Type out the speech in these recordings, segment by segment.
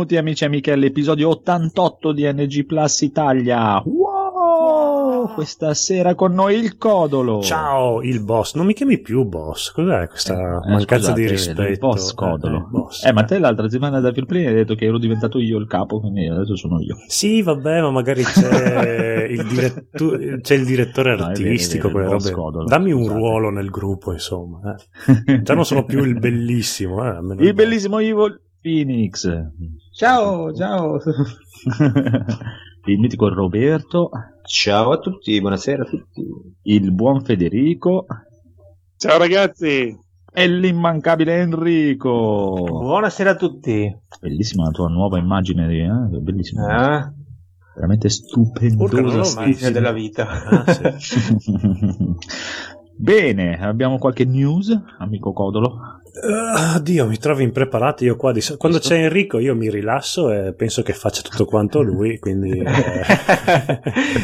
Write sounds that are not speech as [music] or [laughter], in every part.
Benvenuti amici e amiche all'episodio 88 di NG Plus Italia. Wow! Questa sera con noi il Codolo. Ciao, il boss. Non mi chiami più boss. Cos'è questa eh, mancanza scusate, di rispetto? Il boss Codolo. Eh, boss. Eh, ma te l'altra settimana da Firplay hai detto che ero diventato io il capo, quindi adesso sono io. Sì, vabbè, ma magari c'è [laughs] il, diretto- c'è il direttore No, è vero, artistico, è vero. Codolo. Dammi un Scusate. ruolo nel gruppo, insomma. eh. [laughs] Già non sono più il bellissimo. Eh, Il bellissimo Evil Phoenix. Ciao, ciao. Il mitico Roberto. Ciao a tutti, buonasera a tutti. Il buon Federico. Ciao ragazzi, E l'immancabile Enrico. Buonasera a tutti. Bellissima la tua nuova immagine, eh? bellissima. Eh? Veramente Porca, non l'ho stupendosa. mai Immagine della vita. Ah, sì. [laughs] Bene, abbiamo qualche news, amico Codolo? Ah, Dio, mi trovi impreparato io qua. Di... Quando c'è Enrico io mi rilasso e penso che faccia tutto quanto lui, quindi... eh,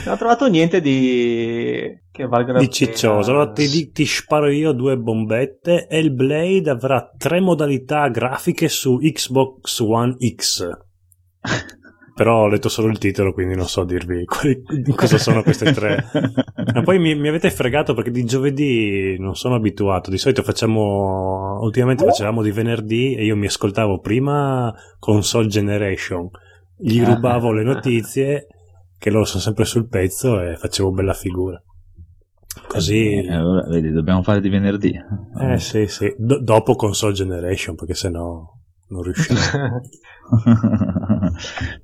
non ho trovato niente di che valga la di ciccioso. Allora ti, ti sparo io due bombette. Hellblade avrà tre modalità grafiche su Xbox One X. [laughs] Però ho letto solo il titolo, quindi non so dirvi [laughs] quali- cosa sono queste tre. Ma poi mi, mi avete fregato perché di giovedì non sono abituato. Di solito facciamo. Ultimamente facevamo di venerdì e io mi ascoltavo prima Console Generation. Gli Ah. rubavo le notizie, che loro sono sempre sul pezzo, e facevo bella figura. Così. Eh, allora, vedi, dobbiamo fare di venerdì. Eh sì, sì. Do- dopo Console Generation, perché sennò non riusciamo. [laughs]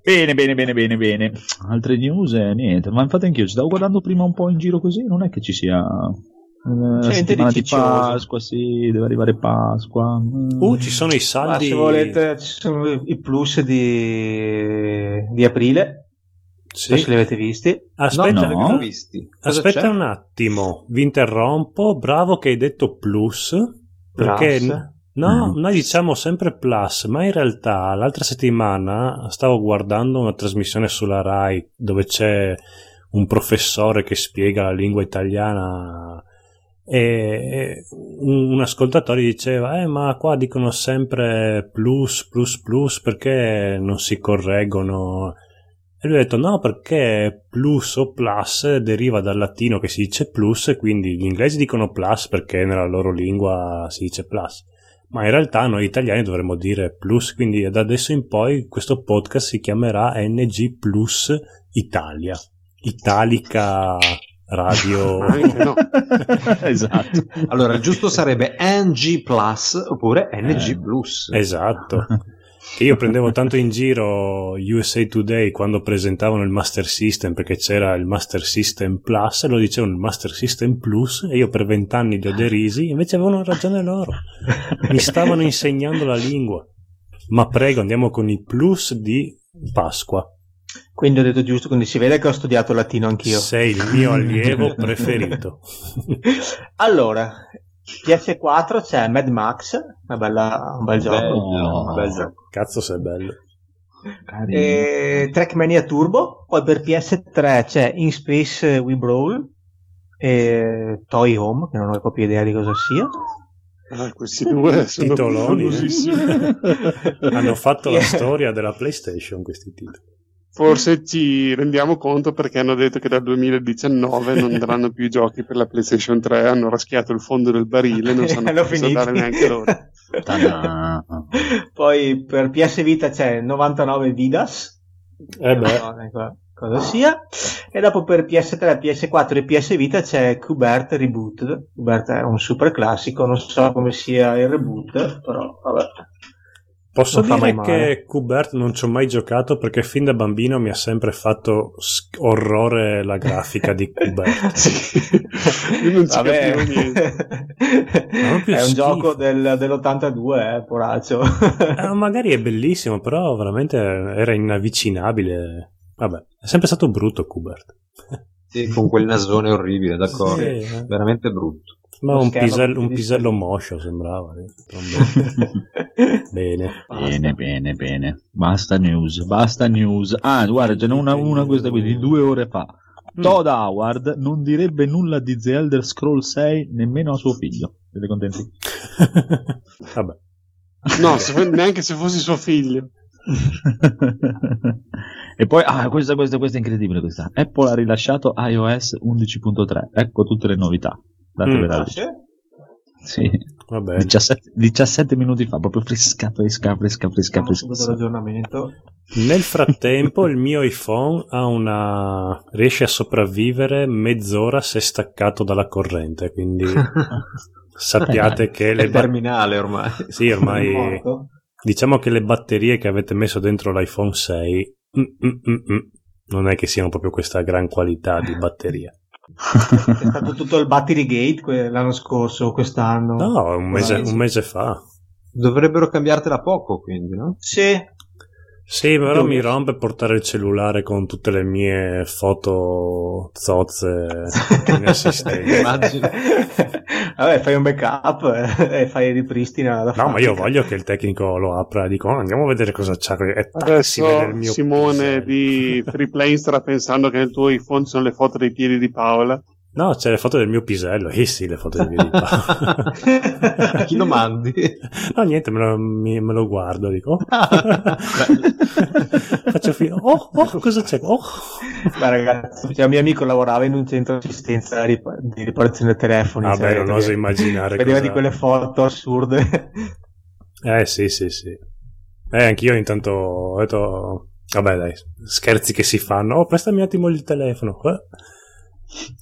bene, bene, bene, bene, bene. Altre news? Eh, niente, ma infatti anch'io ci stavo guardando prima un po' in giro così, non è che ci sia... eh, C'è settimana di. Pasqua, sì, deve arrivare Pasqua. Mm. Uh, ci sono i Ma saldi. se volete, ci sono i plus di, di aprile. Sì. Se li avete visti. Aspetta, No. non li ho visti. Aspetta un attimo, vi interrompo. Bravo che hai detto plus. Perché Plus. No, Mm. noi diciamo sempre plus, ma in realtà l'altra settimana stavo guardando una trasmissione sulla Rai dove c'è un professore che spiega la lingua italiana e un, ascoltatore diceva eh ma qua dicono sempre plus plus plus perché non si correggono e lui ha detto no perché plus o plus deriva dal latino che si dice plus e quindi gli inglesi dicono plus perché nella loro lingua si dice plus ma in realtà noi italiani dovremmo dire plus quindi da adesso in poi questo podcast si chiamerà NG Plus Italia Italica Radio [laughs] Anche no. [laughs] esatto. Allora, il giusto sarebbe NG Plus oppure NG Eh. Plus. Esatto. Che io prendevo tanto in giro USA Today quando presentavano il Master System perché c'era il Master System Plus e lo dicevano il Master System Plus e io per vent'anni li ho derisi invece avevano ragione loro. Mi stavano insegnando la lingua. Ma prego, andiamo con i plus di Pasqua. Quindi ho detto giusto, quindi si vede che ho studiato latino anch'io. Sei il mio allievo preferito. [laughs] allora, PS4 c'è Mad Max, una bella- un bel gioco. Bello. Un bel gioco. Cazzo sei bello. Carino. E Trackmania Turbo, poi per PS3 c'è In Space We Brawl e Toy Home, che non ho proprio idea di cosa sia. Ah, questi due [laughs] sono Titoloni, eh. famosissimi. Hanno fatto la [laughs] storia della PlayStation questi titoli. Forse ci rendiamo conto perché hanno detto che dal 2019 non [laughs] daranno più i giochi per la PlayStation 3, hanno raschiato il fondo del barile, non [laughs] sanno Hanno cosa dare neanche loro. [laughs] Poi per PS Vita c'è 99 Vidas, Eh beh, non so co- cosa sia. E dopo per PS3, PS4 e PS Vita c'è Qbert Reboot. Qbert è un super classico, non so come sia il reboot, però vabbè. Posso Non dire che Qbert non ci ho mai giocato perché fin da bambino mi ha sempre fatto orrore la grafica di [laughs] Qbert. Io non ci Vabbè. capivo niente. proprio è un schifo. gioco del- dell'82, eh, poraccio. Eh, magari è bellissimo, però veramente era inavvicinabile. Vabbè, è sempre stato brutto Qbert. Sì, con quel nasone orribile, d'accordo. Sì, eh. Veramente brutto. Ma un, pisello, un pisello moscio sembrava. eh. [laughs] Bene. Bene, bene, bene. Basta news, basta news. Ah, guarda, ce n'è una, una questa qui di due ore fa. Todd Howard non direbbe nulla di The Elder Scroll 6 nemmeno a suo figlio. Siete contenti? [laughs] Vabbè. No, se- neanche se fossi suo figlio. [laughs] e poi, ah, questa, questa, questa è incredibile. Questa. Apple ha rilasciato iOS 11.3. Ecco tutte le novità. Datevi Mm. la Ah, luce. sì? Vabbè, 17, 17 minuti fa, proprio fresca, fresca, fresca, fresca, fresca. Nel frattempo il mio iPhone ha una... riesce a sopravvivere mezz'ora se staccato dalla corrente, quindi [laughs] sappiate che È le ba- terminale ormai. sì, ormai diciamo che le batterie che avete messo dentro l'iPhone 6 mm, mm, mm, mm, non è che siano proprio questa gran qualità di batteria. È stato tutto il Battery Gate que- l'anno scorso o quest'anno. No, un mese, un mese fa. Dovrebbero cambiartela poco, quindi, no? Sì, Sì, però Dove? mi rompe portare il cellulare con tutte le mie foto zozze [laughs] inassistenti. Immagino. Vabbè, fai un backup [laughs] e fai ripristina la No, ma io voglio che il tecnico lo apra e dico "Oh, andiamo a vedere cosa c'ha. Si Adesso vede il mio Simone pisello. di [laughs] Triplane starà pensando che nel tuo iPhone sono le foto dei piedi di Paola. No, c'è le foto del mio pisello. Eh sì, le foto del mio pisello. A [laughs] chi lo mandi? no, niente, me lo, mi- me lo guardo. Dico, oh. faccio fi- oh, oh, cosa c'è? Oh. Ma ragazzi, cioè, un mio amico lavorava in un centro di assistenza rip- di riparazione telefoni. Vabbè, cioè, non oso immaginare. Vedeva cosa- di quelle foto assurde. Eh sì, sì, sì. Eh, anch'io intanto ho detto, vabbè dai, scherzi che si fanno. Oh, prestami un attimo il telefono. Eh.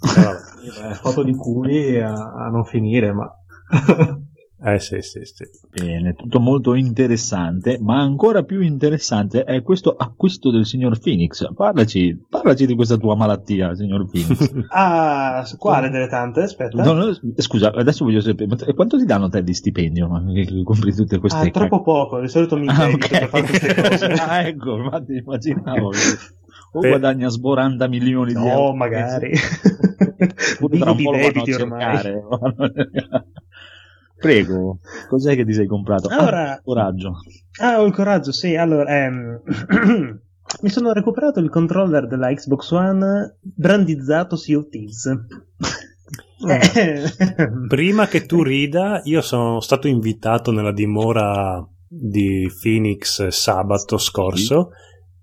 Vabbè. Eh, foto di culi a, a non finire, ma... [laughs] Eh sì, sì, sì. Bene, tutto molto interessante, ma ancora più interessante è questo acquisto del signor Phoenix. Parlaci, parlaci di questa tua malattia, signor Phoenix. [laughs] Ah, quale delle tante? Aspetta. No, no, scusa, adesso voglio sapere, quanto ti danno a te di stipendio? ma Che, che compri tutte queste Ah, troppo poco, di solito mi Ah, indebito per fare queste [laughs] cose. ah, ecco, infatti immaginavo. che O Beh. guadagna sboranda milioni di euro. No, magari. [laughs] Tra un po' di lo vanno a debiti ormai. cercare. [laughs] Prego, cos'è che ti sei comprato? Ah, Allora- coraggio. Ah, ho il coraggio, sì. Allora, ehm, [clears throat] mi sono recuperato il controller della Xbox One brandizzato Sea of Thieves. [laughs] Eh, Prima che tu rida, io sono stato invitato nella dimora di Phoenix sabato scorso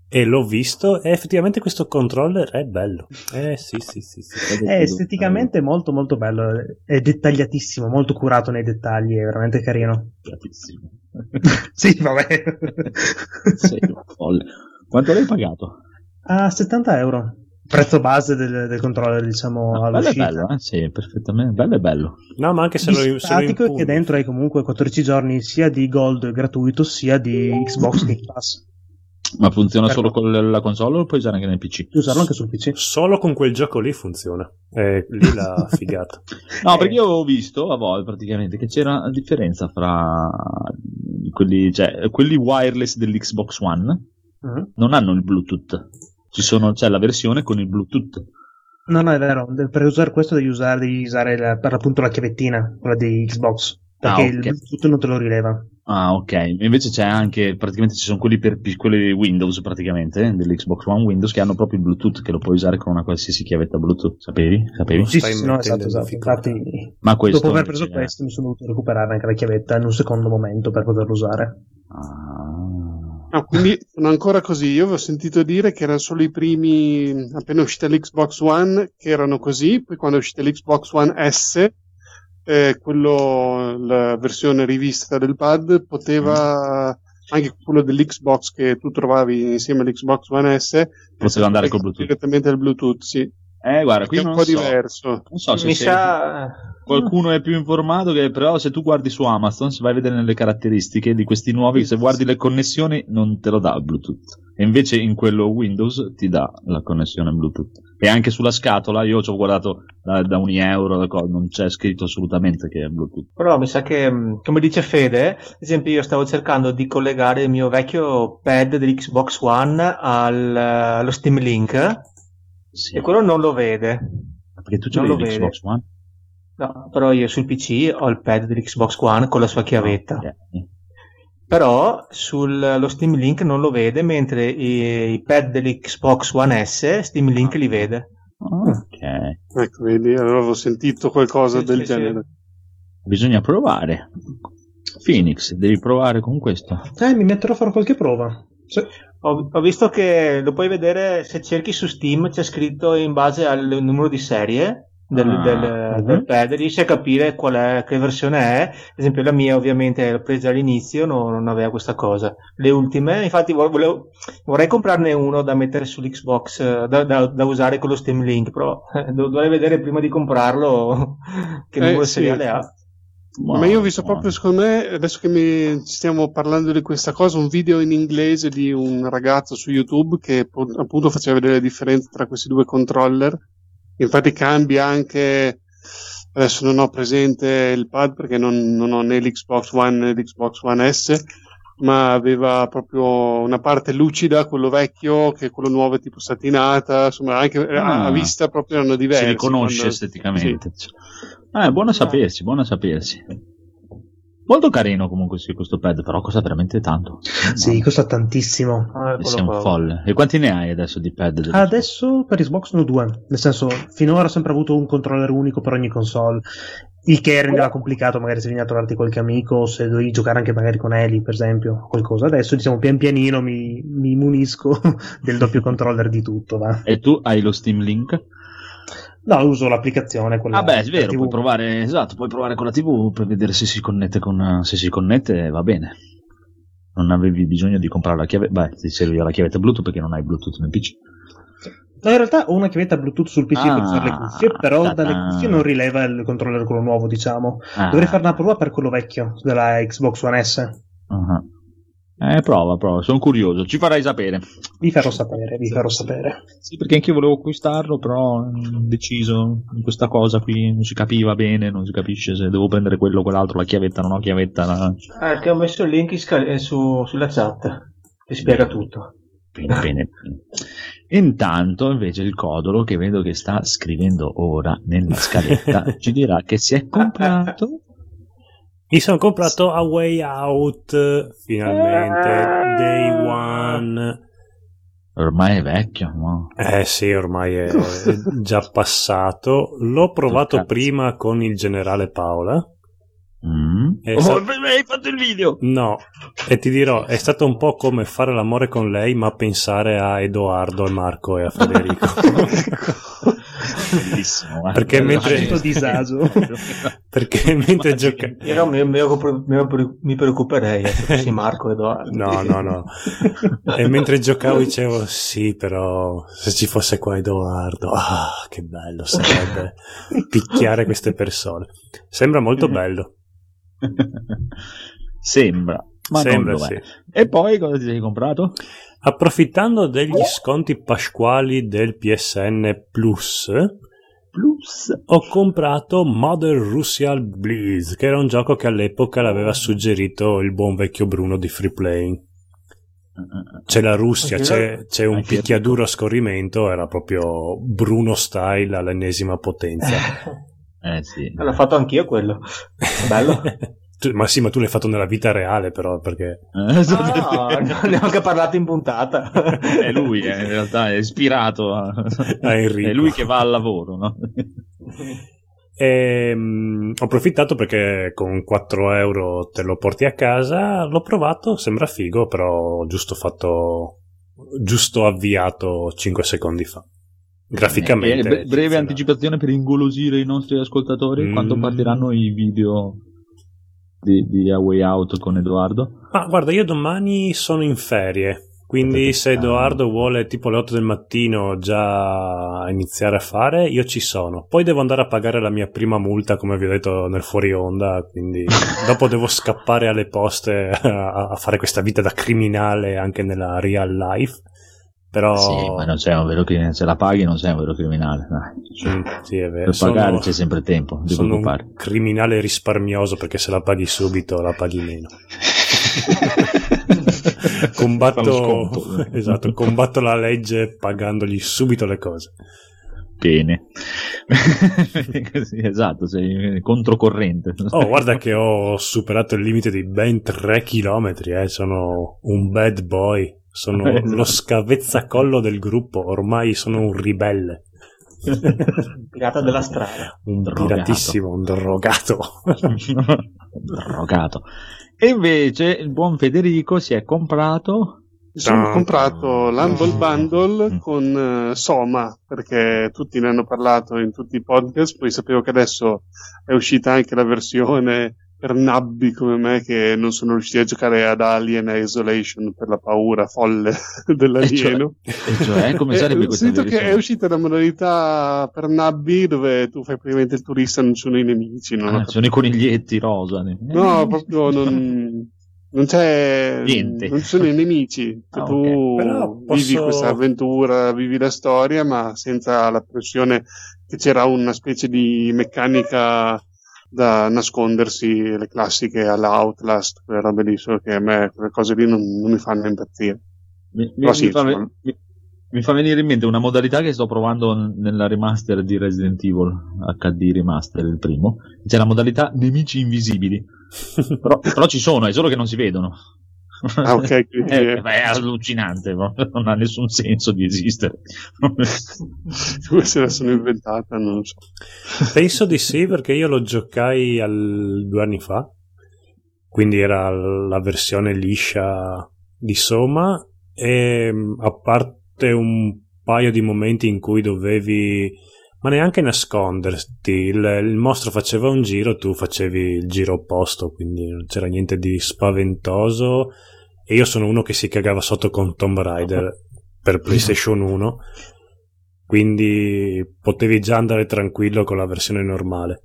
e l'ho visto e effettivamente questo controller è bello. Eh sì, sì, sì, sì. è esteticamente molto molto bello, è dettagliatissimo, molto curato nei dettagli, è veramente carino. Bravissimo. [laughs] Sì, vabbè. Sei un folle. Quanto l'hai pagato? A 70 euro. Prezzo base del, del controller, diciamo, bello è all'uscita. bello, eh? sì, perfettamente, bello è bello. No, ma anche se lo, se lo impugni. che dentro hai comunque 14 giorni sia di Gold gratuito sia di Xbox Game Pass. Ma funziona solo con la console o puoi usare anche nel PC? Puoi usarlo anche sul PC. Solo con quel gioco lì funziona. È lì la [laughs] figata. No, Eh. perché io avevo visto a volte praticamente che c'era una differenza fra quelli, cioè, quelli wireless dell'Xbox One Mhm. non hanno il Bluetooth. Ci sono, c'è la versione con il Bluetooth. No, no, è vero. Per usare questo devi usare, devi usare la- per l'appunto la chiavettina, quella di Xbox. Perché Ah, il ok. Bluetooth non te lo rileva. Ah, ok. Invece c'è anche, praticamente ci sono quelli per quelli Windows praticamente, dell'Xbox One Windows che hanno proprio il Bluetooth che lo puoi usare con una qualsiasi chiavetta Bluetooth. Sapevi? Sapevi? Sì, sì, no, esatto, esatto. Infatti, Ma questo dopo aver preso invece- questo, mi sono dovuto recuperare anche la chiavetta in un secondo momento per poterlo usare. Ah. Ah, quindi sono ancora così. Io avevo sentito dire che erano solo i primi, appena uscita l'Xbox One, che erano così. Poi quando è uscita l'Xbox One S, eh, quello, la versione rivista del pad, poteva, anche quello dell'Xbox che tu trovavi insieme all'Xbox One S, Poteva andare col Bluetooth. direttamente al Bluetooth, sì. Eh, guarda, qui è un non po' so. diverso. Non so se Mi sei- sa... qualcuno è più informato, che però se tu guardi su Amazon, se vai a vedere nelle caratteristiche di questi nuovi, se guardi le connessioni non te lo dà il Bluetooth. E invece in quello Windows ti dà la connessione Bluetooth. E anche sulla scatola, io ci ho guardato da, da un euro, non c'è scritto assolutamente che è Bluetooth. Però mi sa che, mh, come dice Fede, ad esempio io stavo cercando di collegare il mio vecchio pad dell'Xbox One al, allo Steam Link Sì. e quello non lo vede. Perché tu ce non l'hai l'Xbox One? No, però io sul PC ho il pad dell'Xbox One con la sua chiavetta. Ok. Però sullo Steam Link non lo vede, mentre i, i pad dell'Xbox One S Steam Link li vede. Ok. Ecco, vedi, allora avevo sentito qualcosa Sì, del sì, sì. genere. Bisogna provare. Phoenix, devi provare con questo. Eh, mi metterò a fare qualche prova. Ho, ho visto che lo puoi vedere se cerchi su Steam, c'è scritto in base al numero di serie del, Ah, del, mhm. del pad, riesci a capire qual è, che versione è. Ad esempio, la mia, ovviamente, l'ho presa all'inizio, no- non aveva questa cosa. Le ultime, infatti, vo- volevo- vorrei comprarne uno da mettere sull'Xbox, da, da- da usare con lo Steam Link, però eh, [laughs] do- dovrei vedere prima di comprarlo [laughs] che Eh, numero sì. seriale ha. Ma io ho visto proprio, secondo me, adesso che mi stiamo parlando di questa cosa, un video in inglese di un ragazzo su YouTube che appunto faceva vedere le differenze tra questi due controller. Infatti cambia anche, adesso non ho presente il pad perché non, non ho né l'Xbox One né l'Xbox One S, ma aveva proprio una parte lucida, quello vecchio, che quello nuovo è tipo satinata, insomma anche a- Ah. a vista proprio erano diversi. si riconosce quando- esteticamente. Ah, è buono a sapersi, buono a sapersi. Molto carino comunque sì, questo pad, però costa veramente tanto. Sì, costa tantissimo. Ah, Sei un folle. E quanti ne hai adesso di pad? Adesso per Xbox ne ho due, nel senso, finora ho sempre avuto un controller unico per ogni console. Il che rendeva complicato, magari se veniva a trovarti qualche amico, o se dovevi giocare anche magari con Eli, per esempio, qualcosa. Adesso, diciamo, pian pianino mi, mi munisco [laughs] del doppio controller di tutto, va. E tu hai lo Steam Link? No, uso l'applicazione. Quella Ah beh, è vero, puoi provare, esatto, puoi provare con la TV per vedere se si connette con se si connette va bene. Non avevi bisogno di comprare la chiave, beh, ti serviva la chiavetta Bluetooth perché non hai Bluetooth nel PC. No, in realtà ho una chiavetta Bluetooth sul PC per Ah, usare le cuffie, però ta-ta. dalle cuffie non rileva il controller quello nuovo, diciamo. Ah, Dovrei fare una prova per quello vecchio della Xbox One S. ah. Eh, prova, prova, sono curioso, ci farai sapere. Vi farò sapere, vi farò sapere. Sì, perché anche io volevo acquistarlo, però mm, deciso in questa cosa qui non si capiva bene, non si capisce se devo prendere quello o quell'altro, la chiavetta, non ho chiavetta. la- Ah, che ho messo il link in scal- eh, su- sulla chat, ti spiega tutto. Bene, bene. [laughs] Intanto invece il Codolo, che vedo che sta scrivendo ora nella scaletta, [laughs] ci dirà che si è comprato. Mi sono comprato A Way Out finalmente, Day One. Ormai è vecchio, no? Eh sì, ormai è [laughs] già passato. L'ho provato prima con il generale Paola. Mm. Oh, hai fatto il video! No, e ti dirò, è stato un po' come fare l'amore con lei, ma pensare a Edoardo, a Marco e a Federico. [laughs] Bellissimo. guarda. [laughs] Perché mentre- disagio. Perché mentre gioca... Io mi, mi, mi- mi preoccuperei eh, se fossi Marco Edoardo. No, no, no. E mentre giocavo dicevo, sì, però se ci fosse qua Edoardo, ah, che bello sarebbe [laughs] picchiare queste persone. Sembra molto bello. [laughs] Sembra, ma Sembra, non lo è. sì. E poi cosa ti sei comprato? Approfittando degli sconti pasquali del PSN Plus, Plus. ho comprato Mother Russian Blitz, che era un gioco che all'epoca l'aveva suggerito il buon vecchio Bruno di Free Playing. C'è la Russia, c'è, c'è un picchiaduro a scorrimento, era proprio Bruno style all'ennesima potenza. [laughs] Eh sì. L'ho fatto anch'io quello. Bello. [laughs] Tu- ma sì, ma tu l'hai fatto nella vita reale, però, perché Eh, so- Ah, no, ne ho anche parlato in puntata. [laughs] è lui, eh, in realtà è ispirato a... a Enrico. È lui che va al lavoro, no? [laughs] E, mm, ho approfittato perché con 4 euro te lo porti a casa. L'ho provato, sembra figo, però ho giusto fatto. giusto avviato 5 secondi fa. Graficamente. Eh, bre- breve anticipazione per ingolosire i nostri ascoltatori Mm. quando partiranno i video di, di A Way Out con Edoardo. Ma guarda, io domani sono in ferie. Quindi se Edoardo vuole tipo le 8 del mattino già iniziare a fare, io ci sono. Poi devo andare a pagare la mia prima multa, come vi ho detto nel fuori onda, quindi [laughs] dopo devo scappare alle poste a, a fare questa vita da criminale anche nella real life. Però Sì, ma non sei un vero criminale, se la paghi non sei un vero criminale. Mm, sì, è vero. Per Sono- pagare c'è sempre tempo, ti sono preoccupare. un criminale risparmioso perché se la paghi subito la paghi meno. [laughs] Combatto, esatto, combatto la legge pagandogli subito le cose. Bene. [laughs] Esatto, sei controcorrente. Oh, guarda [laughs] che ho superato il limite di ben 3 km, eh. sono un bad boy, sono Esatto. lo scavezzacollo del gruppo, ormai sono un ribelle, [laughs] Pirata della strada. un Drogato. piratissimo, un drogato. [laughs] Drogato. E invece il buon Federico si è comprato Mi sono comprato l'Humble Mm. Bundle con eh, Soma perché tutti ne hanno parlato in tutti i podcast. Poi sapevo che adesso è uscita anche la versione per nabbi come me che non sono riusciti a giocare ad Alien Isolation per la paura folle [laughs] dell'alieno. E cioè, come Eh, sarebbe ho questa sentito che è uscita la modalità per nabbi dove tu fai praticamente il turista, non ci sono i nemici. Ah, sono i coniglietti rosa. No, proprio non, non c'è Niente. Non ci sono i nemici. Cioè, [laughs] Ah, tu ok. Però vivi posso- questa avventura, vivi la storia, ma senza la pressione che c'era una specie di meccanica da nascondersi, le classiche alla Outlast, quelle robe lì, solo che a me quelle cose lì non, non mi fanno impazzire. Mi, mi- sì, mi fa, mi- mi fa venire in mente una modalità che sto provando nella remaster di Resident Evil HD Remaster, il primo. C'è la modalità nemici invisibili. [laughs] però, però ci sono, è solo che non si vedono. Ah, ok, quindi Eh, è allucinante, proprio, non ha nessun senso di esistere. [laughs] come se la sono inventata, non lo so. Penso di sì, perché io lo giocai al- due anni fa. Quindi era la versione liscia di Soma. E mh, a parte un paio di momenti in cui dovevi, ma neanche nasconderti, il, il mostro faceva un giro, tu facevi il giro opposto, quindi non c'era niente di spaventoso. E io sono uno che si cagava sotto con Tomb Raider [laughs] per PlayStation 1 quindi potevi già andare tranquillo con la versione normale.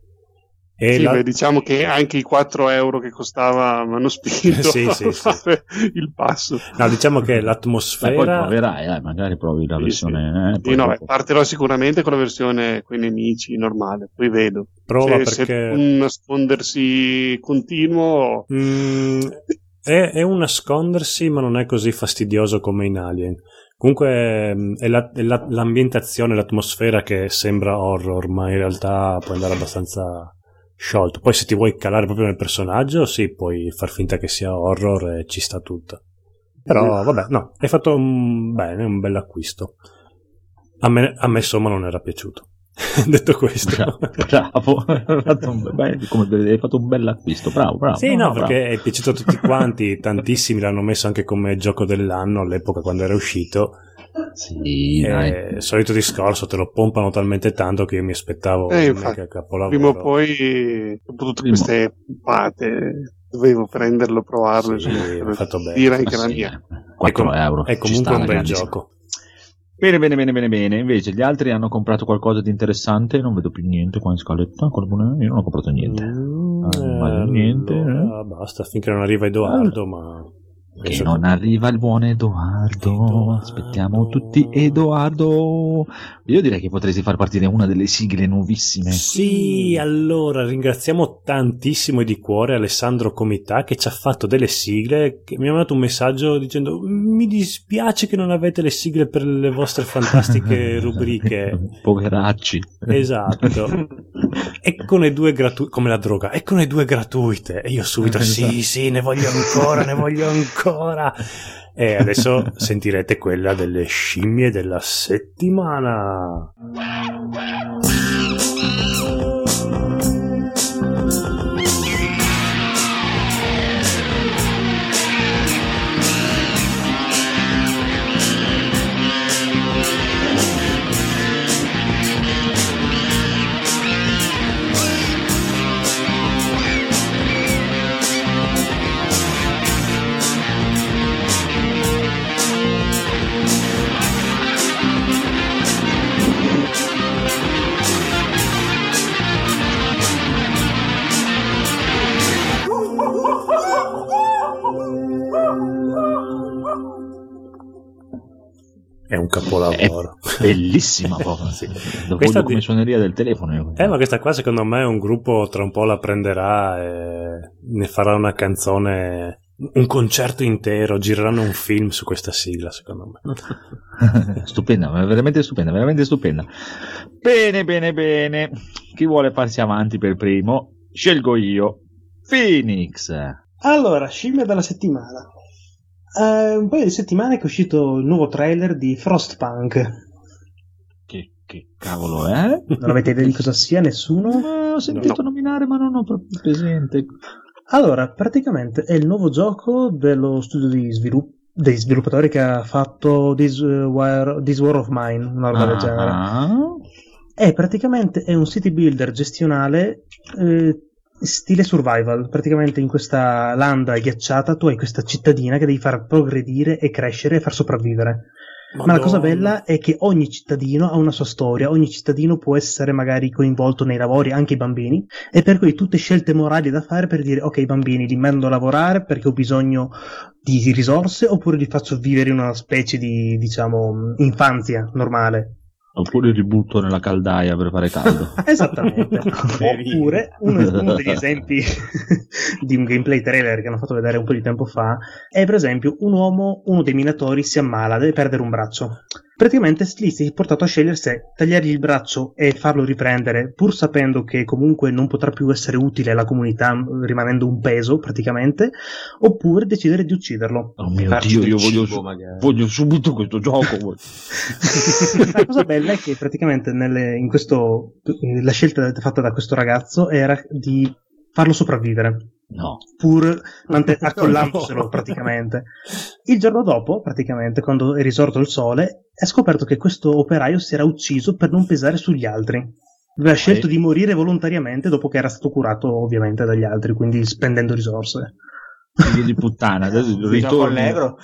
E Sì, la- beh, diciamo che anche i 4 euro che costava [laughs] mi hanno spinto [laughs] Sì, sì, il passo. no, diciamo che Beh, poi l'atmosfera proverai, eh, magari provi la Sì, versione. eh, Sì, poi no, partirò sicuramente con la versione con i nemici normale, poi vedo. prova se, se perché un nascondersi continuo, mm, è, è un nascondersi, ma non è così fastidioso come in Alien. Comunque mm, è, la- è la- l'ambientazione, l'atmosfera che sembra horror, ma in realtà può andare abbastanza sciolto. Poi se ti vuoi calare proprio nel personaggio, sì, puoi far finta che sia horror e ci sta tutto. Però vabbè, no, hai fatto un, bene, un bel acquisto. A me, a me insomma non era piaciuto. [laughs] Detto questo. Bravo, hai fatto un, beh, come vedete, hai fatto un bel acquisto. Bravo, bravo. Sì, no, bravo. perché è piaciuto a tutti quanti, tantissimi l'hanno messo anche come gioco dell'anno all'epoca quando era uscito. Sì. Eh, solito discorso, te lo pompano talmente tanto che io mi aspettavo Eh, infatti, prima o poi, dopo tutte Prima- queste pompate, dovevo prenderlo, provarlo. Sì, hai fatto bene. Dire anche Ma la sì, mia. eh, 4 È com- euro. È comunque sta, un bel ragazzi. gioco. Bene, bene, bene, bene, bene. Invece gli altri hanno comprato qualcosa di interessante. Non vedo più niente qua in scaletta. Qualcuno- Io non ho comprato niente. Mm, Ah, ma niente, allora, eh. basta finché non arriva Edoardo, ma... Che adesso- non arriva il buon Edoardo. Edoardo. Aspettiamo tutti Edoardo. Io direi che potresti far partire una delle sigle nuovissime. Sì, allora ringraziamo tantissimo e di cuore Alessandro Comità che ci ha fatto delle sigle. Che mi ha mandato un messaggio dicendo: Mi dispiace che non avete le sigle per le vostre fantastiche [laughs] rubriche. Poveracci. Esatto. [laughs] Eccone due gratuite, come la droga, eccone due gratuite. E io subito, sì, sì, ne voglio ancora, ne voglio ancora. [laughs] E adesso [laughs] sentirete quella delle scimmie della settimana. È un capolavoro. Bellissima proprio. Sì. [laughs] Lo Questa come di- suoneria del telefono. Eh, ma questa qua secondo me un gruppo tra un po' la prenderà e ne farà una canzone, un concerto intero, gireranno un film su questa sigla, secondo me. [laughs] stupenda, ma veramente stupenda, veramente stupenda. Bene, bene, bene. Chi vuole farsi avanti per primo? Scelgo io. Phoenix. Allora, scimmia della settimana. Eh, un paio di settimane che è uscito il nuovo trailer di Frostpunk. Che, che cavolo è? Non avete idea di cosa sia nessuno? Eh, ho sentito nominare, ma non ho proprio presente. Allora, praticamente è il nuovo gioco dello studio di sviluppo dei sviluppatori che ha fatto This, uh, War, This War of Mine, una roba del genere. Ah, È praticamente è un city builder gestionale eh, stile survival. Praticamente in questa landa ghiacciata tu hai questa cittadina che devi far progredire e crescere e far sopravvivere. Ma la cosa bella è che ogni cittadino ha una sua storia, ogni cittadino può essere magari coinvolto nei lavori, anche i bambini, e per cui tutte scelte morali da fare per dire ok i bambini li mando a lavorare perché ho bisogno di risorse oppure li faccio vivere in una specie di diciamo infanzia normale. Oppure li butto nella caldaia per fare caldo. [laughs] Esattamente. [laughs] Oppure uno, uno degli esempi [laughs] di un gameplay trailer che hanno fatto vedere un po' di tempo fa è per esempio un uomo, uno dei minatori si ammala, deve perdere un braccio. Praticamente lì si è portato a scegliere se tagliargli il braccio e farlo riprendere, pur sapendo che comunque non potrà più essere utile alla comunità, rimanendo un peso praticamente, oppure decidere di ucciderlo. Oh mio Farci dio, io voglio, cibo, voglio subito questo gioco. [laughs] la cosa bella è che praticamente nelle- in questo, la scelta fatta da questo ragazzo era di farlo sopravvivere, No. pur mante- accollandoselo [laughs] praticamente. Il giorno dopo, praticamente, quando è risorto il sole, è scoperto che questo operaio si era ucciso per non pesare sugli altri. Aveva scelto di morire volontariamente dopo che era stato curato ovviamente dagli altri, quindi spendendo risorse. Figlio di puttana, adesso ritorno.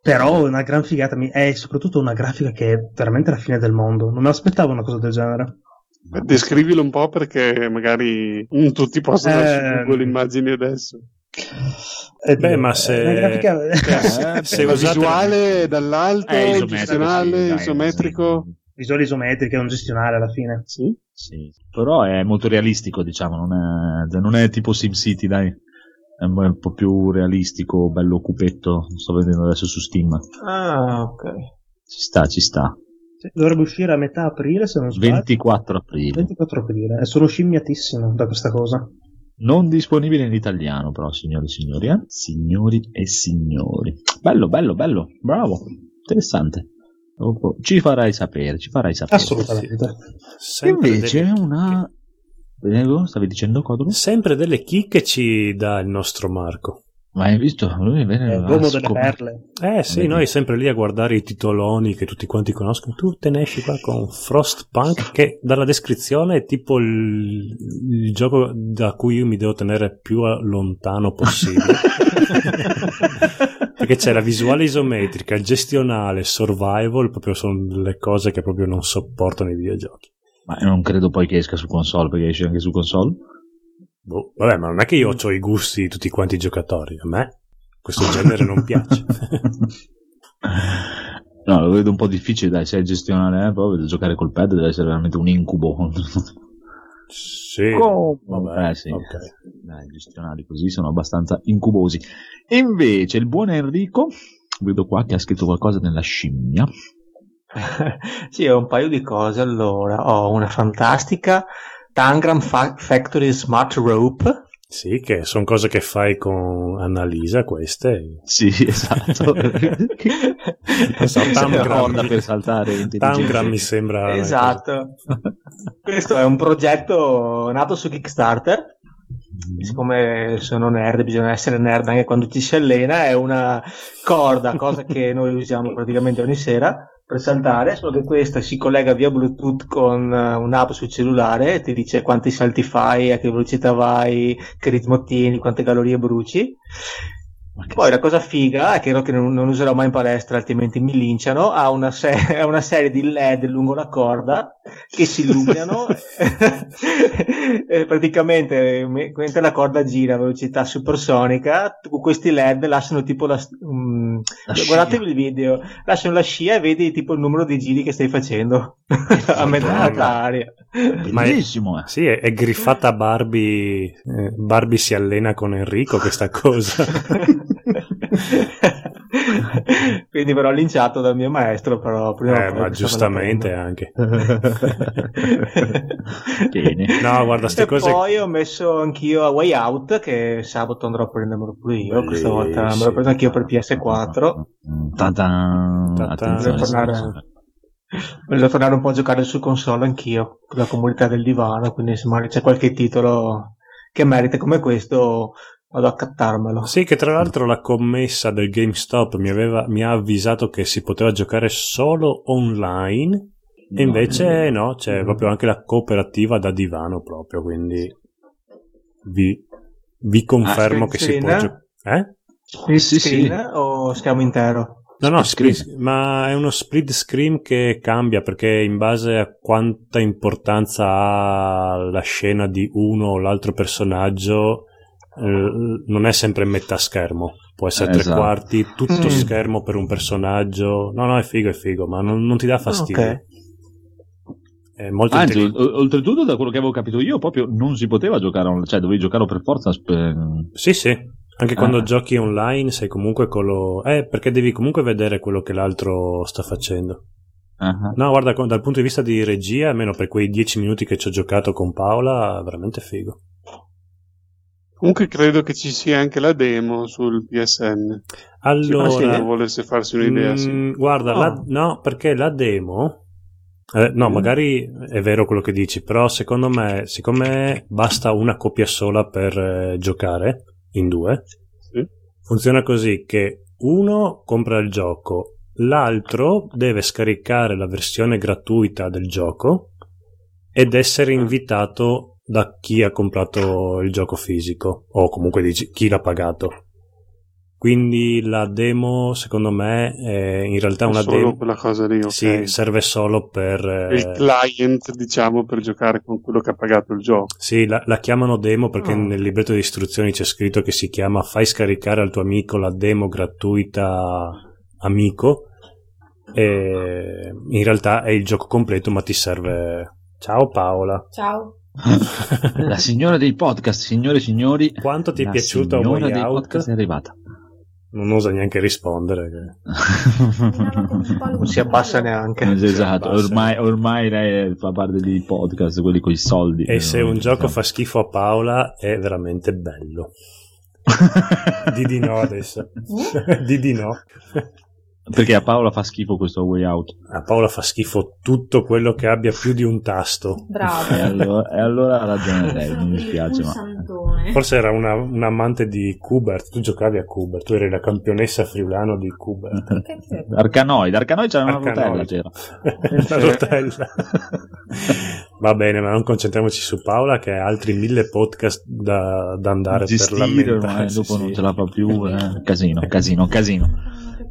Però è una gran figata, mi- è soprattutto una grafica che è veramente la fine del mondo. Non me l'aspettavo una cosa del genere. Descrivilo un po' perché magari non tutti possono Eh, Google immagini adesso. Eh, Beh, ma se- una grafica- Eh, Se La usate- visuale dall'alto, Eh, isometrico, gestionale, sì, dai, isometrico. visuale isometrica è un gestionale alla fine. Sì. Sì, però è molto realistico, diciamo, non è, cioè, non è tipo SimCity, dai. È un un po' più realistico, bello cupetto. Sto vedendo adesso su Steam. Ah, ok. Ci sta, ci sta. Sì, Dovrebbe uscire a metà aprile, se non sbaglio. 24 aprile. 24 aprile. E sono scimmiatissimo da questa cosa. Non disponibile in italiano, però, signori e signori, eh? Signori e signori. Bello, bello, bello. Bravo. Interessante. Dopo Ci farai sapere, ci farai sapere. Assolutamente. Sempre Invece delle, una... Prego, stavi dicendo Codolo? sempre delle chicche ci dà il nostro Marco. Ma hai visto? Lui viene È a l'uomo delle perle. Eh sì, Vedi. noi sempre lì a guardare i titoloni che tutti quanti conoscono. Tu te ne esci qua con Frostpunk, che dalla descrizione è tipo il, il gioco da cui io mi devo tenere più lontano possibile. [laughs] Perché c'è la visuale isometrica, il gestionale, survival, proprio sono le cose che proprio non sopporto nei videogiochi. Ma non credo poi che esca su console, perché esce anche su console. Boh, vabbè, ma non è che io ho i gusti di tutti quanti i giocatori, a me questo genere non piace. [laughs] No, lo vedo un po' difficile, dai, se è gestionale, eh, però giocare col pad deve essere veramente un incubo. Sì, Come? vabbè, Eh, sì. ok. Dai, i gestionali così sono abbastanza incubosi. Invece il buon Enrico, vedo qua che ha scritto qualcosa nella scimmia. [laughs] sì, ho un paio di cose. Allora, ho una fantastica Tangram Fa- Factory Smart Rope. Sì, che sono cose che fai con Annalisa queste. Sì, esatto. [laughs] So, Una Tangram, corda per saltare. Tangram mi sembra... esatto. Questo è un progetto nato su Kickstarter. Mm. Siccome sono nerd, bisogna essere nerd anche quando ci si allena. È una corda, cosa che noi usiamo praticamente ogni sera per saltare. Solo che questa si collega via Bluetooth con eh, un'app sul cellulare ti dice quanti salti fai, a che velocità vai, che ritmo tieni, quante calorie bruci. Poi la cosa figa è che non, non userò mai in palestra, altrimenti mi linciano, ha una, se- [laughs] una serie di LED lungo la corda che si illuminano [laughs] [laughs] praticamente me- mentre la corda gira a velocità supersonica, questi LED lasciano tipo la... mm, La scia. guardatevi il video, lasciano la scia e vedi tipo il numero di giri che stai facendo a metà aria. Ma è- Bellissimo, eh. Sì, è, è griffata Barbie. eh, Barbie si allena con Enrico, questa cosa. [laughs] Quindi verrò linciato dal mio maestro, però prima Eh, ma giustamente anche. [laughs] Bene. No, guarda, ste E cose. poi ho messo anch'io a Way Out, che sabato andrò a prendermelo pure io. Questa volta me l'ho preso anch'io per PS4. Ta-ta. Ta-ta. Attenzione. Devo tornare- Voglio tornare un po' a giocare su console anch'io, con la comunità del divano, quindi se magari c'è qualche titolo che merita come questo, vado a cattarmelo. Sì, che tra l'altro la commessa del GameStop mi, aveva, mi ha avvisato che si poteva giocare solo online. E invece no, c'è proprio anche la cooperativa da divano proprio, quindi vi, vi confermo Ah, che si può giocare. Eh? Split Sì, sì. screen o schermo intero? No, no, Split split- ma è uno split screen che cambia perché in base a quanta importanza ha la scena di uno o l'altro personaggio eh, non è sempre metà schermo, può essere tre Esatto. quarti, tutto Mm. schermo per un personaggio. No, no, è figo, è figo, ma non, non ti dà fastidio. Ok. È molto Anzi, o- oltretutto, da quello che avevo capito io, proprio non si poteva giocare, on- cioè dovevi giocare per forza. sp- Sì, sì. Anche quando Ah. giochi online sei comunque con lo... Eh, perché devi comunque vedere quello che l'altro sta facendo. Ah, No, guarda, dal punto di vista di regia, almeno per quei dieci minuti che ci ho giocato con Paola, veramente figo. Comunque credo che ci sia anche la demo sul PSN. Allora, Se uno volesse farsi un'idea, sì. mm, guarda, No. la- no, perché la demo... eh, no, Mm. magari è vero quello che dici, però secondo me, siccome basta una coppia sola per eh, giocare in due, Sì. funziona così che uno compra il gioco, l'altro deve scaricare la versione gratuita del gioco ed essere invitato da chi ha comprato il gioco fisico o comunque dici chi l'ha pagato. Quindi la demo, secondo me, è in realtà una Solo demo. quella cosa lì, ok. Sì, serve solo per. È il eh, client, diciamo, per giocare con quello che ha pagato il gioco. sì, la, la chiamano demo perché Ah. nel libretto di istruzioni c'è scritto che si chiama Fai scaricare al tuo amico la demo gratuita amico. E in realtà è il gioco completo, ma ti serve. Ciao Paola. Ciao. La signora dei podcast, signore e signori. Quanto ti è la piaciuto signora Way dei Out? podcast è arrivata. Non osa neanche rispondere. Non si abbassa neanche. esatto, abbassa. ormai, ormai lei fa parte dei podcast, quelli con i soldi. E se un gioco Diciamo. fa schifo a Paola è veramente bello. [laughs] Di di no adesso. [laughs] di di no. Perché a Paola fa schifo questo way out. A Paola fa schifo tutto quello che abbia più di un tasto. E Bravo. allora, e allora ha ragione lei, mi dispiace, ma. Forse era una, un amante di Kubert. Tu giocavi a Kubert, tu eri la campionessa friulano di Kubert. Arcanoid, Arcanoid c'era una rotella, c'era. [laughs] La rotella. [laughs] Va bene, ma non concentriamoci su Paola che ha altri mille podcast da, da andare per Gestire, ormai, lamentarsi. dopo sì. non ce la fa più. [laughs] eh. Casino, casino, casino.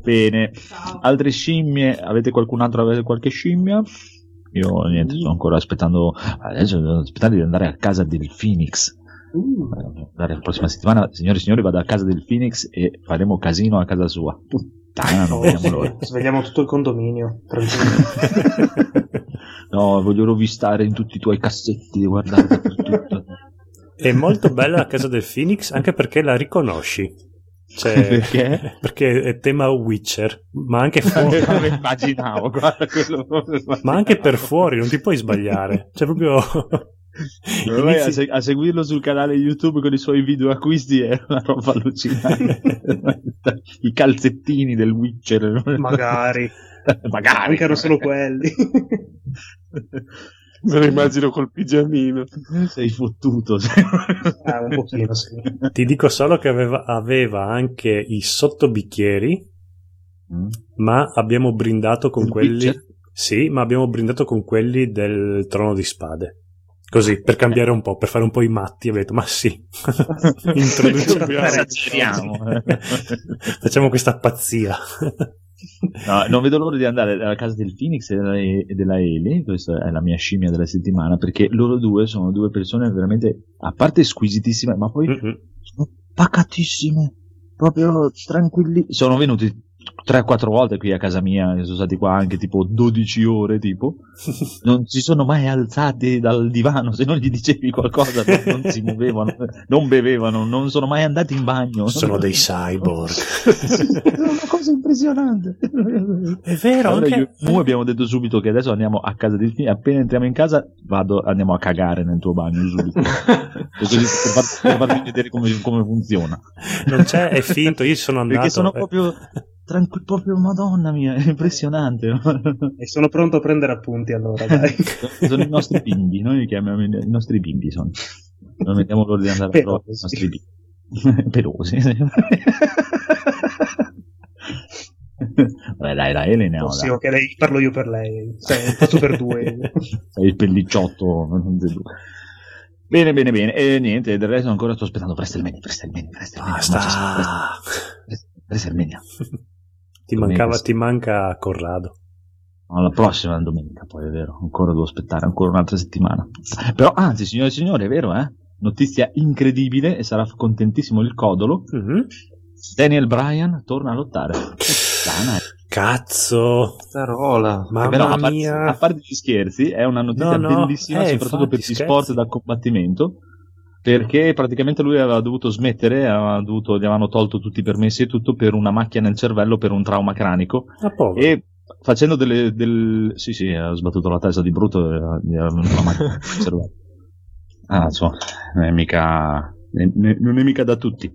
Bene, Ciao. altre scimmie, avete qualcun altro avete qualche scimmia? Io niente, sto ancora aspettando, adesso sto aspettando di andare a casa del Phoenix. Eh, andare La prossima settimana, signori e signori, vado a casa del Phoenix e faremo casino a casa sua. Puttana, non vediamo [laughs] l'ora. Svegliamo tutto il condominio. tranquillo. [laughs] No, voglio rovistare in tutti i tuoi cassetti, guardare dappertutto. È molto bella la casa del Phoenix anche perché la riconosci. Cioè, [laughs] Perché? Perché è tema Witcher, ma anche fuori. [laughs] Immaginavo, guarda quello. ma anche per fuori, non ti puoi sbagliare. Cioè, proprio. [laughs] Ormai a, inizi- se- a seguirlo sul canale YouTube con i suoi video acquisti è una roba allucinante. I calzettini del Witcher. Magari. Magari. Anche erano solo quelli. Me lo immagino col pigiamino. [laughs] Sei fottuto. [laughs] Ah, un pochino, sì. Ti dico solo che aveva, aveva anche i sottobicchieri, Mm. ma abbiamo brindato con Il quelli. Witcher? Sì, ma abbiamo brindato con quelli del trono di spade. Così, per cambiare un po', per fare un po' i matti, abbiamo detto, ma sì, [laughs] introduciamo, Esageriamo. facciamo questa pazzia. No, non vedo l'ora di andare alla casa del Phoenix e della, e della Eli, questa è la mia scimmia della settimana, perché loro due sono due persone veramente, a parte squisitissime, ma poi Mhm. sono pacatissime, proprio tranquilli. Sono venuti 3-4 volte qui a casa mia, sono stati qua anche tipo 12 ore, tipo. [laughs] Non si sono mai alzati dal divano, se non gli dicevi qualcosa non, si muovevano, non bevevano, non sono mai andati in bagno. Sono dei [laughs] cyborg. È una cosa impressionante. È vero, Allora anche... Mu abbiamo detto subito che adesso andiamo a casa di appena entriamo in casa vado, andiamo a cagare nel tuo bagno subito. [laughs] Così per, far- per farvi vedere come, come funziona. Non c'è, è finto, io sono andato. Perché sono eh, proprio tranqui- proprio madonna mia, è impressionante. E sono pronto a prendere appunti allora, [laughs] dai. sono i nostri bimbi, noi li chiamiamo i nostri bimbi sono. Non vediamo l'ora di andare a i nostri bimbi. [laughs] Pelosi. Vabbè, dai, dai, Elena. Oh, sì, ok, lei, parlo io per lei. Cioè, faccio per due. [laughs] Sei il pellicciotto. Bene, bene, bene. E niente, del resto ancora sto aspettando Prestelmania, Prestelmania, Prestelmania. Basta. Prestelmania. Ti, mancava, ti manca Corrado. No, la prossima domenica, poi è vero. Ancora devo aspettare ancora un'altra settimana. Però, anzi, signore e signori, è vero, eh? Notizia incredibile e sarà contentissimo il codolo. Mhm. Daniel Bryan torna a lottare. Cazzo, Starola. mamma Però, a, parte, mia. a parte gli scherzi, è una notizia No, no, bellissima, eh, soprattutto infatti, per gli scherzi. sport da combattimento. Perché praticamente lui aveva dovuto smettere, aveva dovuto, gli avevano tolto tutti i permessi e tutto per una macchia nel cervello, per un trauma cranico. Ah. E facendo delle. Del... Sì, sì, ha sbattuto la testa di brutto gli era venuta la macchina nel [laughs] cervello. Ah, insomma, non è mica. Non è mica da tutti.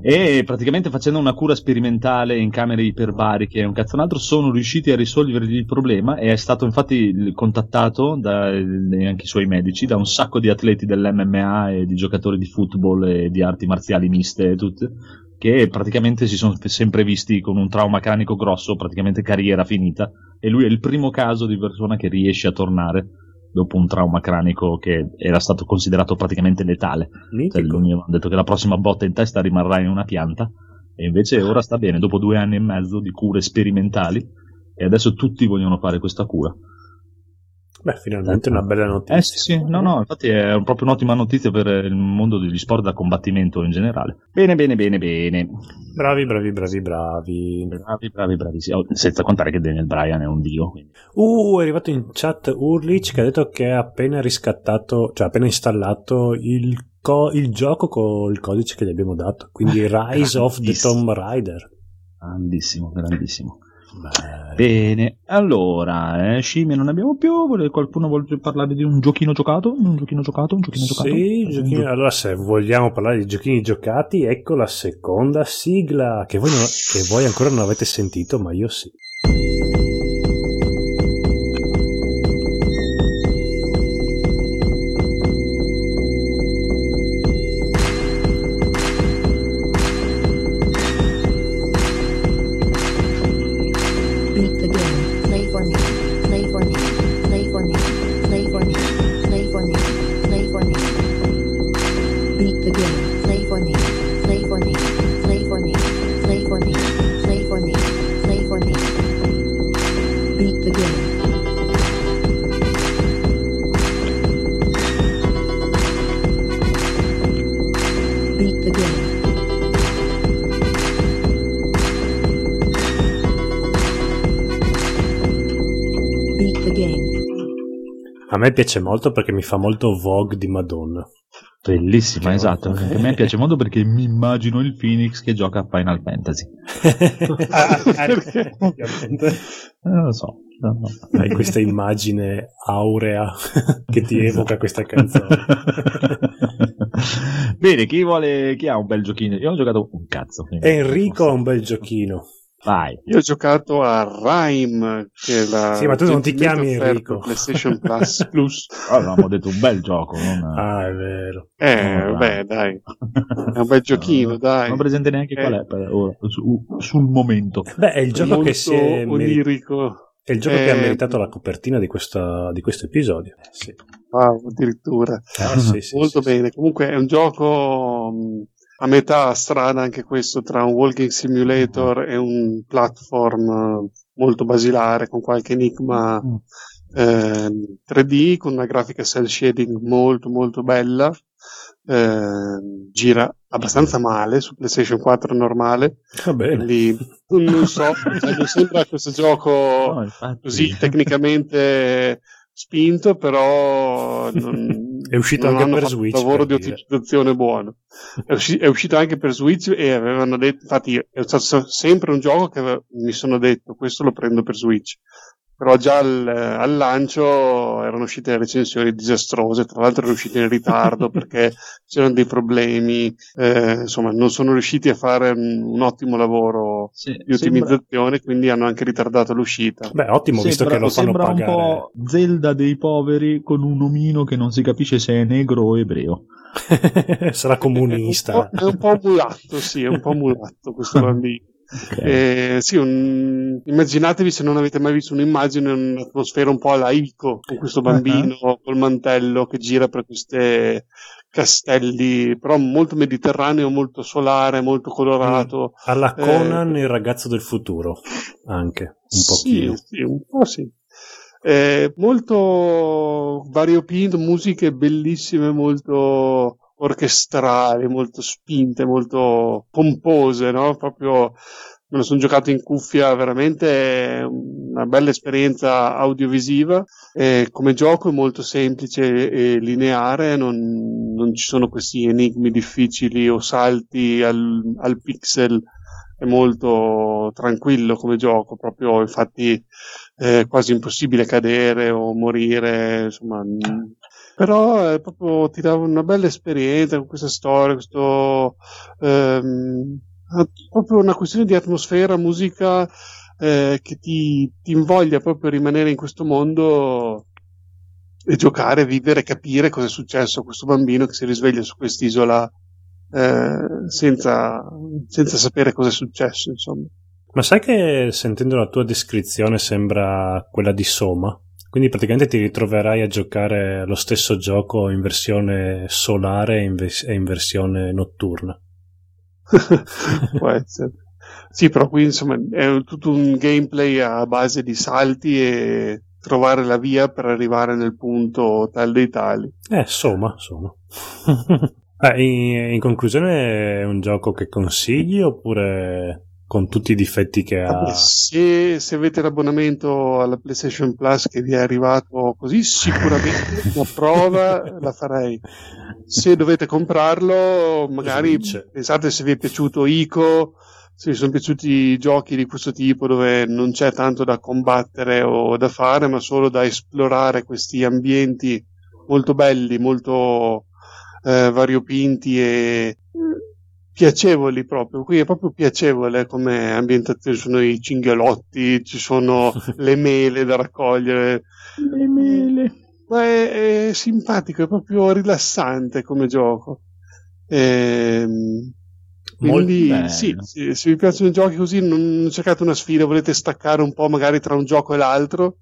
E praticamente facendo una cura sperimentale in camere iperbariche e un cazzo un altro, sono riusciti a risolvergli il problema e è stato infatti contattato da anche i suoi medici da un sacco di atleti dell'MMA e di giocatori di football e di arti marziali miste e tutte che praticamente si sono sempre visti con un trauma cranico grosso, praticamente carriera finita, e lui è il primo caso di persona che riesce a tornare dopo un trauma cranico che era stato considerato praticamente letale. Cioè, lui mi ha detto che la prossima botta in testa rimarrà in una pianta, e invece ora sta bene, dopo due anni e mezzo di cure sperimentali, e adesso tutti vogliono fare questa cura. Beh, finalmente una bella notizia. Eh sì, sì, no, no, infatti è proprio un'ottima notizia per il mondo degli sport da combattimento in generale. Bene, bene, bene, bene. Bravi, bravi, bravi, bravi. Bravi, bravi, bravissimi. Oh, senza contare che Daniel Bryan è un dio. quindi. Uh, è arrivato in chat Urlich che ha detto che ha appena riscattato, cioè ha appena installato il, co- il gioco con il codice che gli abbiamo dato. Quindi Rise of the. Tomb Raider. Grandissimo, grandissimo. Bene, allora, eh, scimmie non abbiamo più. Vuole- Qualcuno vuole parlare di un giochino giocato? Un giochino giocato? Un giochino giocato? Sì, Un giochini- gio- allora se vogliamo parlare di giochini giocati, ecco la seconda sigla che voi, non- che voi ancora non avete sentito, ma io sì. Piace molto perché mi fa molto Vogue di Madonna. Bellissima, Che esatto. voglio. A me piace molto perché mi immagino il Phoenix che gioca a Final Fantasy. [laughs] Ah, ah, ovviamente. Eh, non lo so. no, no. Hai questa immagine aurea [laughs] che ti evoca questa canzone. [laughs] Bene, chi vuole, chi ha un bel giochino? Io ho giocato un cazzo. Enrico ha un bel giochino. Vai. Io ho giocato a Rime, che è la Sì, ma tu non ti chiami Enrico. PlayStation [laughs] Plus. Plus. Avevamo detto un bel gioco. Non... Ah, è vero. Eh, beh, dai, [laughs] è un bel giochino, dai. Non presente neanche Eh. qual è per ora, su- sul momento. Beh, è il gioco Molto che si è onirico. è il gioco che ha Eh, meritato la copertina di, questa- di questo episodio. Eh, sì. Wow, addirittura. Eh, sì, sì, Molto sì, bene. Comunque è un gioco mh, a metà strana anche questo tra un walking simulator e un platform eh, molto basilare con qualche enigma Mm. eh, 3D con una grafica cell shading molto molto bella. Eh, gira abbastanza male su PlayStation 4 normale. bene. Quindi non so, cioè, non sembra questo gioco No, così tecnicamente spinto, però non, [laughs] È uscito anche per Switch, un lavoro per di dire. ottimizzazione buono. È, usci- è uscito anche per Switch e avevano detto, infatti è stato sempre un gioco che mi sono detto questo lo prendo per Switch. Però già al, al lancio erano uscite recensioni disastrose, tra l'altro erano uscite in ritardo [laughs] perché c'erano dei problemi, eh, insomma non sono riusciti a fare un, un ottimo lavoro Sì, di ottimizzazione, quindi hanno anche ritardato l'uscita. Beh, ottimo, visto sembra, che lo fanno sembra pagare. un po' Zelda dei poveri con un omino che non si capisce se è negro o ebreo. [laughs] Sarà È un, comunista. po', è un po' mulatto, sì, è un po' mulatto questo [laughs] bambino. Ok. Eh, sì, un- immaginatevi se non avete mai visto un'immagine, un'atmosfera un po' alla Ico, con questo bambino col mantello che gira per queste castelli, però molto mediterraneo, molto solare, molto colorato. Alla Eh, Conan, il ragazzo del futuro, anche, un pochino. Sì, sì, un po' sì. Eh, molto variopinto, musiche bellissime, molto orchestrali, molto spinte, molto pompose, no? Proprio me lo sono giocato in cuffia, veramente una bella esperienza audiovisiva. E come gioco è molto semplice e lineare, non, non ci sono questi enigmi difficili o salti al, al pixel, è molto tranquillo come gioco, proprio infatti è quasi impossibile cadere o morire, insomma. Però è proprio ti dà una bella esperienza con questa storia, questo ehm, proprio una questione di atmosfera, musica eh, che ti, ti invoglia proprio a rimanere in questo mondo e giocare, vivere, capire cosa è successo a questo bambino che si risveglia su quest'isola eh, senza, senza sapere cosa è successo, insomma. Ma sai che sentendo la tua descrizione sembra quella di Soma? Quindi praticamente ti ritroverai a giocare lo stesso gioco in versione solare e in, versione notturna. [laughs] Può essere. Sì, però qui insomma è tutto un gameplay a base di salti e trovare la via per arrivare nel punto tal dei tali. Eh, Soma, Soma. Eh, [laughs] in, in conclusione è un gioco che consigli oppure con tutti i difetti che ha? Vabbè, se, se avete l'abbonamento alla PlayStation Plus che vi è arrivato così, sicuramente [laughs] una prova la farei. Se dovete comprarlo, magari Switch. pensate se vi è piaciuto Ico, se vi sono piaciuti giochi di questo tipo dove non c'è tanto da combattere o da fare, ma solo da esplorare questi ambienti molto belli, molto eh, variopinti e piacevoli proprio. Qui è proprio piacevole come ambientazione, ci sono i cinghialotti, ci sono [laughs] le mele da raccogliere. Le mele. Ma è, è simpatico, è proprio rilassante come gioco. Ehm, quindi sì, sì, se vi piacciono i giochi così, non, non cercate una sfida, volete staccare un po' magari tra un gioco e l'altro,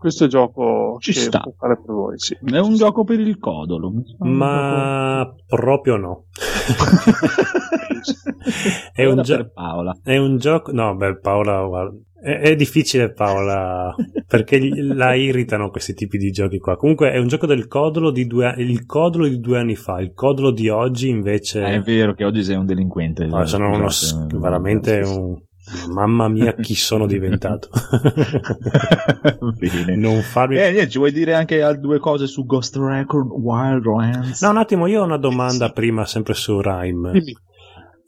questo è il gioco Ci che sta. può fare per voi. Sì. È un gioco per il codolo. Ma proprio no. [laughs] è, un gio- per Paola. è un gioco. No, beh, Paola, guarda, è, è difficile, Paola, [laughs] perché la irritano questi tipi di giochi qua. Comunque, è un gioco del codolo di due, il codolo di due anni fa. Il codolo di oggi, invece, Eh, È vero che oggi sei un delinquente. Ah, sono uno, Scusate, s- veramente un. Mamma mia, chi sono diventato. [laughs] Bene. non farmi. Eh, niente, ci vuoi dire anche al- due cose su Ghost Record Wildlands? No, un attimo, io ho una domanda prima, sempre su Rime. Dimmi.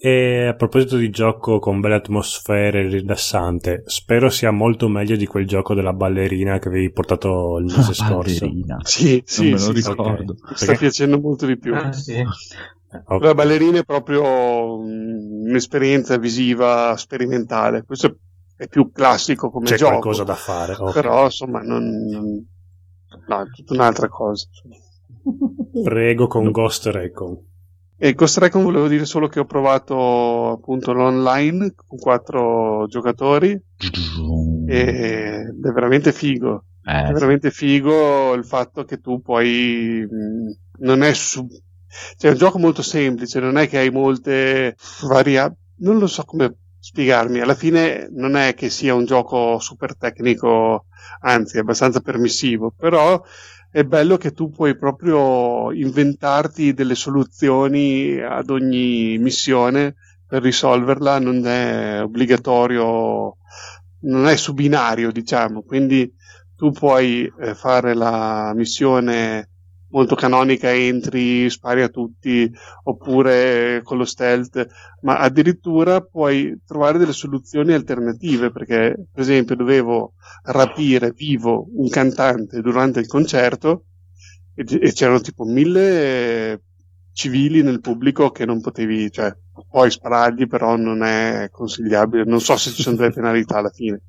E a proposito di gioco con belle atmosfere, rilassante, spero sia molto meglio di quel gioco della ballerina che avevi portato il mese scorso. Ballerina. Sì, sì, non me lo sì, sì. ricordo. Mi sta piacendo molto di più. Ah, sì. Ok. La ballerina è proprio mm, un'esperienza visiva sperimentale. Questo è più classico come C'è gioco. qualcosa da fare. ok. Però, insomma, non, non- no, è tutta un'altra cosa. Prego con Ghost Recon. E Ghost Recon volevo dire solo che ho provato appunto l'online con quattro giocatori e è veramente figo. È Eh, veramente figo il fatto che tu puoi. mh, Non è su. Cioè, è un gioco molto semplice, non è che hai molte variabili. Non lo so come spiegarmi. Alla fine non è che sia un gioco super tecnico, anzi, è abbastanza permissivo, però è bello che tu puoi proprio inventarti delle soluzioni ad ogni missione per risolverla, non è obbligatorio, non è su binario, diciamo, quindi tu puoi eh, fare la missione molto canonica, entri, spari a tutti, oppure con lo stealth, ma addirittura puoi trovare delle soluzioni alternative, perché per esempio dovevo rapire vivo un cantante durante il concerto e, e c'erano tipo mille civili nel pubblico che non potevi, cioè puoi sparargli, però non è consigliabile, non so se ci sono delle [laughs] penalità alla fine.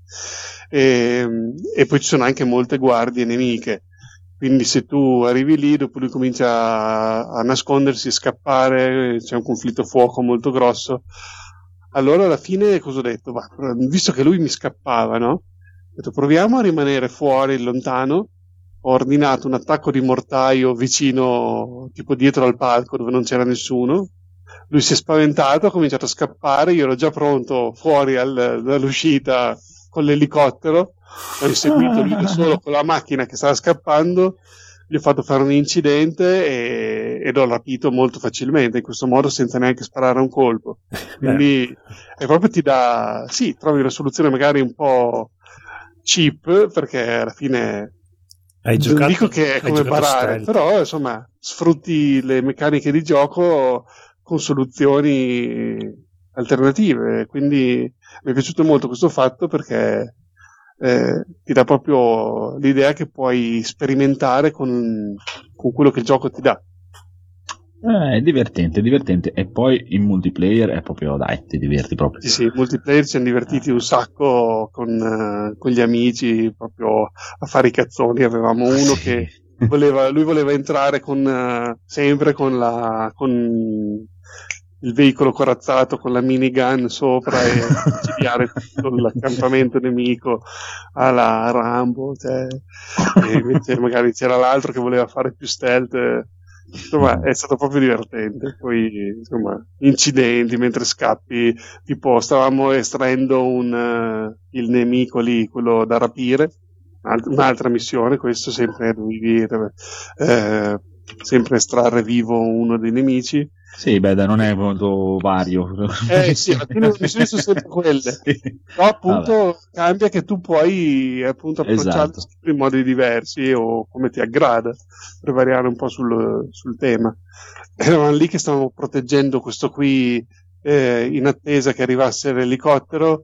E, e poi ci sono anche molte guardie nemiche. Quindi se tu arrivi lì, dopo lui comincia a, a nascondersi, a scappare, c'è un conflitto fuoco molto grosso. Allora alla fine cosa ho detto? Bah, visto che lui mi scappava, no? Ho detto proviamo a rimanere fuori, lontano. Ho ordinato un attacco di mortaio vicino, tipo dietro al palco dove non c'era nessuno. Lui si è spaventato, ha cominciato a scappare. Io ero già pronto fuori al- dall'uscita con l'elicottero. Ho inseguito lui da solo con la macchina che stava scappando. Gli ho fatto fare un incidente e, ed ho rapito molto facilmente, in questo modo senza neanche sparare un colpo. Quindi è proprio ti dà, sì, trovi una soluzione magari un po' cheap, perché alla fine Hai non giocato, dico che è come barare, stealth. però insomma sfrutti le meccaniche di gioco con soluzioni alternative. Quindi mi è piaciuto molto questo fatto perché eh, ti dà proprio l'idea che puoi sperimentare con, con quello che il gioco ti dà. Eh, è divertente, è divertente. E poi in multiplayer è proprio, dai, ti diverti proprio. Sì, sì, in multiplayer ci siamo divertiti un sacco con, eh, con gli amici proprio a fare i cazzoni. Avevamo uno che voleva, lui voleva entrare con, eh, sempre con, la, con il veicolo corazzato con la minigun sopra e [laughs] incendiare tutto l'accampamento nemico alla Rambo. Cioè, e invece magari c'era l'altro che voleva fare più stealth. eh. Insomma, è stato proprio divertente. Poi, insomma, incidenti mentre scappi, tipo stavamo estraendo un, eh, il nemico lì, quello da rapire, Alt- un'altra missione, questo sempre dovevi eh, sempre estrarre vivo uno dei nemici. Sì, beh, non è molto vario. Eh sì, alla fine le missioni sono sempre quelle. [laughs] Sì. Però appunto cambia che tu puoi appunto approcciarti Esatto. in modi diversi o come ti aggrada per variare un po' sul, sul tema. Eravamo lì che stavamo proteggendo questo qui eh, in attesa che arrivasse l'elicottero.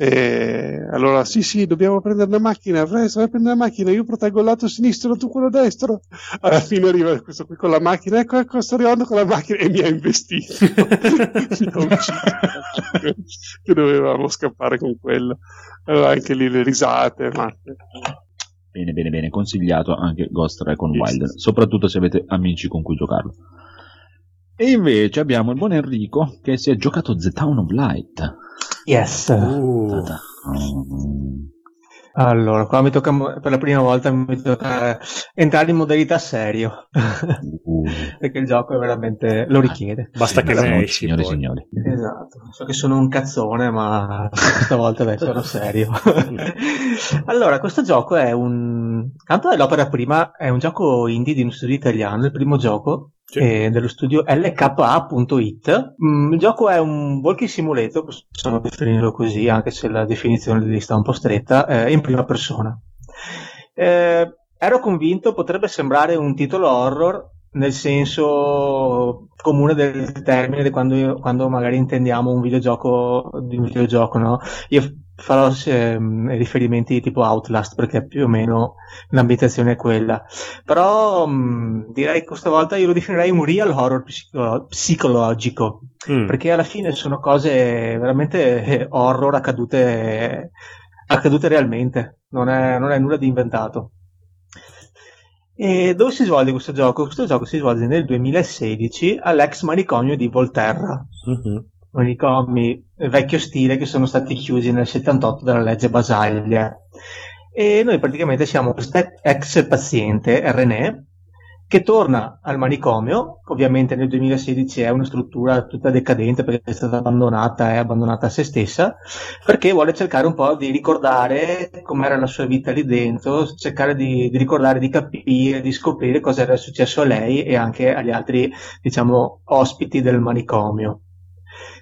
E allora sì sì dobbiamo prendere la macchina presto vai a prendere la macchina io proteggo il lato sinistro tu quello destro alla fine arriva questo qui con la macchina ecco ecco sto arrivando con la macchina e mi ha investito [laughs] mi ha ucciso che dovevamo scappare con quello allora anche lì le risate matte. Bene, bene, bene, consigliato anche Ghost Recon Wildlands, soprattutto se avete amici con cui giocarlo. E invece abbiamo il buon Enrico che si è giocato The Town of Light. Yes. Uh. Allora, qua mi tocca per la prima volta mi tocca entrare in modalità serio. Uh. Perché il gioco è veramente lo richiede. basta che Signori, ne esci. signori, poi. signori. Esatto, so che sono un cazzone, ma stavolta adesso sono serio. [laughs] allora, questo gioco è un. Tanto è l'opera prima, è un gioco indie di uno studio italiano, il primo gioco Sì. eh, dello studio LKA.it. Mm, il gioco è un walking simulator, possiamo definirlo così, anche se la definizione lì sta un po' stretta, eh, in prima persona. Eh, ero convinto potrebbe sembrare un titolo horror nel senso comune del termine quando, quando magari intendiamo un videogioco di un videogioco, no? Io farò ehm, riferimenti tipo Outlast perché più o meno l'ambientazione è quella. Però mh, direi che questa volta io lo definirei un real horror psico- psicologico Mm. perché alla fine sono cose veramente eh, horror accadute, accadute realmente, non è, non è nulla di inventato. E dove si svolge questo gioco? Questo gioco si svolge nel 2016 all'ex manicomio di Volterra, Mhm. Manicomi vecchio stile che sono stati chiusi nel 78 dalla legge Basaglia. E noi praticamente siamo questo ex paziente, René, che torna al manicomio, ovviamente nel 2016 è una struttura tutta decadente perché è stata abbandonata, è abbandonata a se stessa, perché vuole cercare un po' di ricordare com'era la sua vita lì dentro, cercare di, di ricordare, di capire, di scoprire cosa era successo a lei e anche agli altri, diciamo, ospiti del manicomio.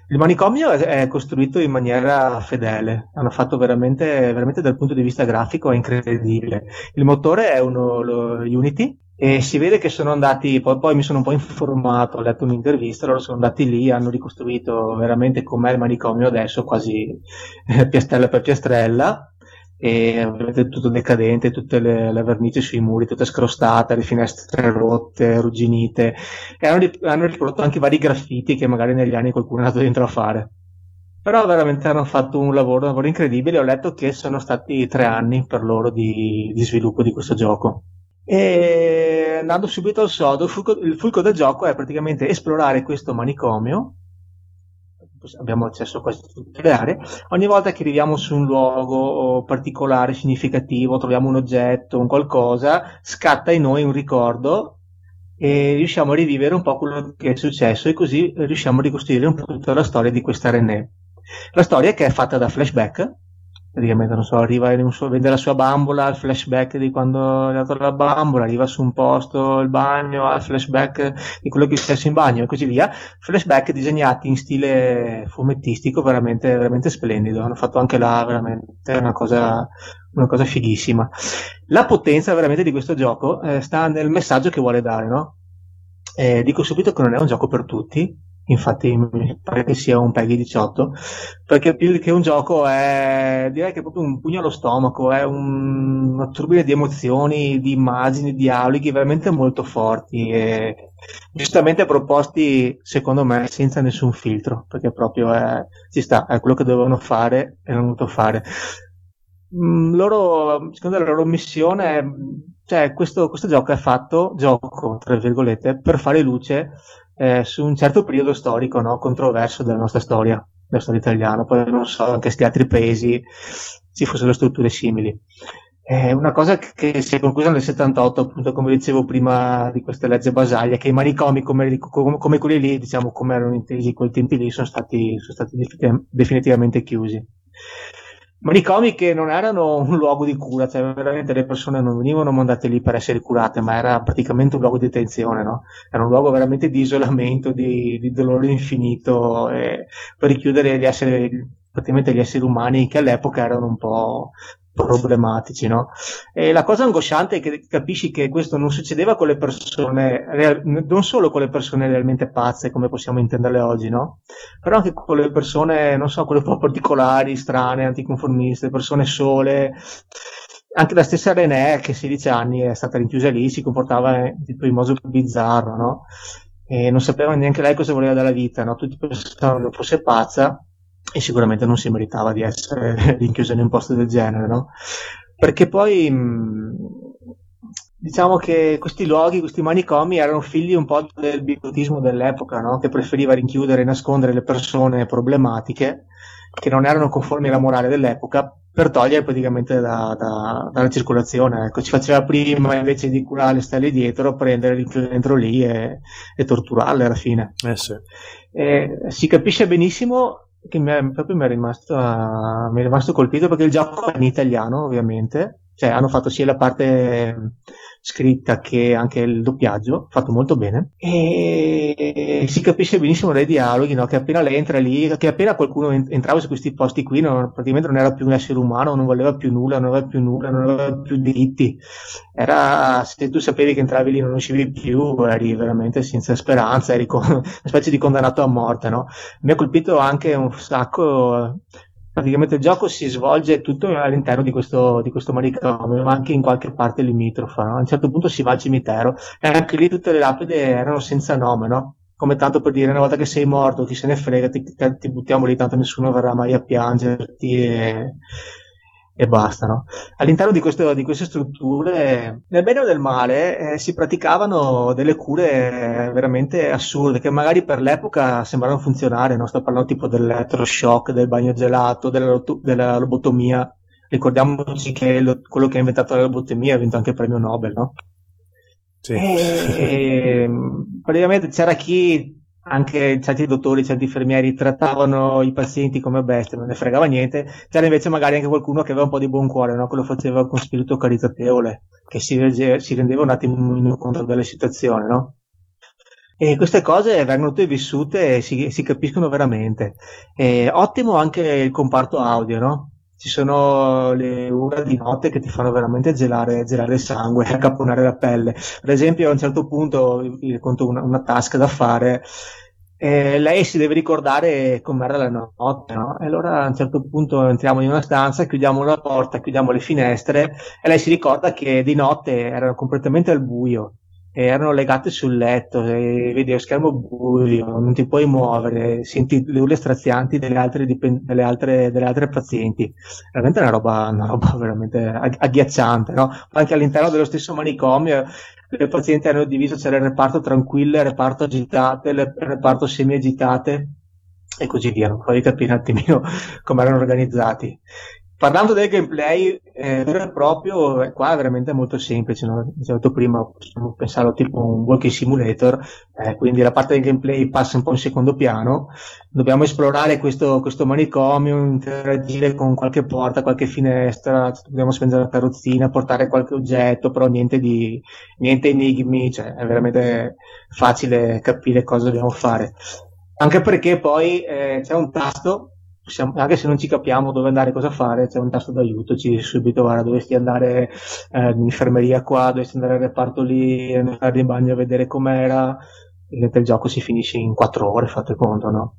Il manicomio è, è costruito in maniera fedele, hanno fatto veramente, veramente dal punto di vista grafico è incredibile. Il motore è uno Unity E si vede che sono andati, poi, poi mi sono un po' informato, ho letto un'intervista, loro sono andati lì, hanno ricostruito veramente com'è il manicomio adesso, quasi eh, piastrella per piastrella, e ovviamente tutto decadente, tutte le, le vernici sui muri, tutte scrostate, le finestre rotte, arrugginite, e hanno, hanno riprodotto anche vari graffiti che magari negli anni qualcuno è andato dentro a fare. Però veramente hanno fatto un lavoro, un lavoro incredibile, ho letto che sono stati tre anni per loro di, di sviluppo di questo gioco. E andando subito al sodo, il fulcro, il fulcro del gioco è praticamente esplorare questo manicomio. Abbiamo accesso a quasi tutte le aree. Ogni volta che arriviamo su un luogo particolare, significativo, troviamo un oggetto, un qualcosa, scatta in noi un ricordo e riusciamo a rivivere un po' quello che è successo e così riusciamo a ricostruire un po' tutta la storia di questa René. La storia che è fatta da flashback, praticamente non so, arriva in un suo, vede la sua bambola, il flashback di quando è dato la bambola, arriva su un posto, il bagno, ha il flashback di quello che è successo in bagno e così via. Flashback disegnati in stile fumettistico veramente, veramente splendido. Hanno fatto anche là veramente una cosa, una cosa fighissima. La potenza veramente di questo gioco eh, sta nel messaggio che vuole dare, no? Eh, dico subito che non è un gioco per tutti, infatti mi pare che sia un Peggy 18 perché più che un gioco è direi che è proprio un pugno allo stomaco è un, una turbine di emozioni di immagini, dialoghi veramente molto forti e giustamente proposti secondo me senza nessun filtro perché proprio è, ci sta, è quello che dovevano fare e l'hanno dovuto fare. Mm, loro, secondo la loro missione, cioè questo, questo gioco è fatto, gioco tra virgolette, per fare luce eh, su un certo periodo storico no? controverso della nostra storia, della storia italiana, poi non so anche questi altri paesi ci fossero strutture simili. È una cosa che si è conclusa nel 78, appunto, come dicevo prima di queste leggi basaglie, che i manicomi come, come, quelli lì, diciamo come erano intesi quei tempi lì, sono stati, sono stati definitivamente chiusi manicomi che non erano un luogo di cura, cioè veramente le persone non venivano mandate lì per essere curate, ma era praticamente un luogo di detenzione, no? Era un luogo veramente di isolamento, di, di dolore infinito, eh, per richiudere gli esseri, praticamente gli esseri umani che all'epoca erano un po' problematici, no? E la cosa angosciante è che capisci che questo non succedeva con le persone, non solo con le persone realmente pazze, come possiamo intenderle oggi, no? Però anche con le persone, non so, quelle un po' particolari, strane, anticonformiste, persone sole. Anche la stessa René, che a 16 anni è stata rinchiusa lì, si comportava in modo bizzarro, no? E non sapeva neanche lei cosa voleva dalla vita, no? Tutti pensavano che fosse pazza e sicuramente non si meritava di essere [laughs] rinchiuso in un posto del genere, no? Perché poi diciamo che questi luoghi, questi manicomi erano figli un po' del bigotismo dell'epoca, no? Che preferiva rinchiudere e nascondere le persone problematiche che non erano conformi alla morale dell'epoca per togliere praticamente da, da, dalla circolazione. Ecco, ci faceva prima invece di curare le stelle dietro, prendere, rinchiudere dentro lì e, e torturarle alla fine. Eh sì. E si capisce benissimo che mi è, proprio mi è, rimasto, uh, mi è rimasto colpito perché il gioco è in italiano ovviamente, cioè hanno fatto sia la parte scritta che anche il doppiaggio, fatto molto bene, e si capisce benissimo dai dialoghi, no? che appena lei entra lì, che appena qualcuno entrava su questi posti qui, non, praticamente non era più un essere umano, non voleva più nulla, non aveva più nulla, non aveva più diritti, era, se tu sapevi che entravi lì non uscivi più, eri veramente senza speranza, eri con, [laughs] una specie di condannato a morte, no? Mi ha colpito anche un sacco praticamente il gioco si svolge tutto all'interno di questo, di questo manicomio, ma anche in qualche parte limitrofa. No? A un certo punto si va al cimitero e anche lì tutte le lapidi erano senza nome, no? Come tanto per dire, una volta che sei morto, chi se ne frega, ti, ti buttiamo lì, tanto nessuno verrà mai a piangerti e, e basta. No? All'interno di, questo, di, queste strutture, nel bene o nel male, eh, si praticavano delle cure veramente assurde, che magari per l'epoca sembravano funzionare. No? Sto parlando tipo dell'elettroshock, del bagno gelato, della, della lobotomia. Ricordiamoci che lo, quello che ha inventato la lobotomia ha vinto anche il premio Nobel, no? Sì. E, [laughs] praticamente c'era chi anche certi dottori, certi infermieri trattavano i pazienti come bestie, non ne fregava niente, c'era invece magari anche qualcuno che aveva un po' di buon cuore, no? che lo faceva con spirito caritatevole, che si, rege- si rendeva un attimo conto delle situazioni, no? E queste cose vengono tutte vissute e si, si capiscono veramente. E ottimo anche il comparto audio, no? Ci sono le ore di notte che ti fanno veramente gelare, gelare il sangue, [laughs] accapponare la pelle. Per esempio, a un certo punto, vi racconto una, una task da fare, eh, lei si deve ricordare com'era la notte, no? E allora a un certo punto entriamo in una stanza, chiudiamo la porta, chiudiamo le finestre e lei si ricorda che di notte erano completamente al buio erano legate sul letto, e vedi lo schermo buio, non ti puoi muovere, senti le urla strazianti delle altre, dipen- delle altre, delle altre pazienti. Veramente una roba, una roba [laughs] veramente ag- agghiacciante, no? Anche all'interno dello stesso manicomio le pazienti hanno diviso, c'era il reparto tranquille, il reparto agitate, il reparto semi-agitate e così via. Non puoi capire un attimino [laughs] come erano organizzati. Parlando del gameplay eh, vero e proprio, qua è veramente molto semplice, no? Detto prima, possiamo pensarlo tipo un walking simulator, eh, quindi la parte del gameplay passa un po' in secondo piano, dobbiamo esplorare questo, questo manicomio, interagire con qualche porta, qualche finestra, dobbiamo spengere la carrozzina, portare qualche oggetto, però niente di niente enigmi, cioè è veramente facile capire cosa dobbiamo fare. Anche perché poi eh, c'è un tasto possiamo- anche se non ci capiamo dove andare, cosa fare, c'è un tasto d'aiuto, ci dice subito, guarda, dovresti andare eh, in infermeria qua, dovresti andare al reparto lì, andare in bagno a vedere com'era, il gioco si finisce in quattro ore, fate conto, no?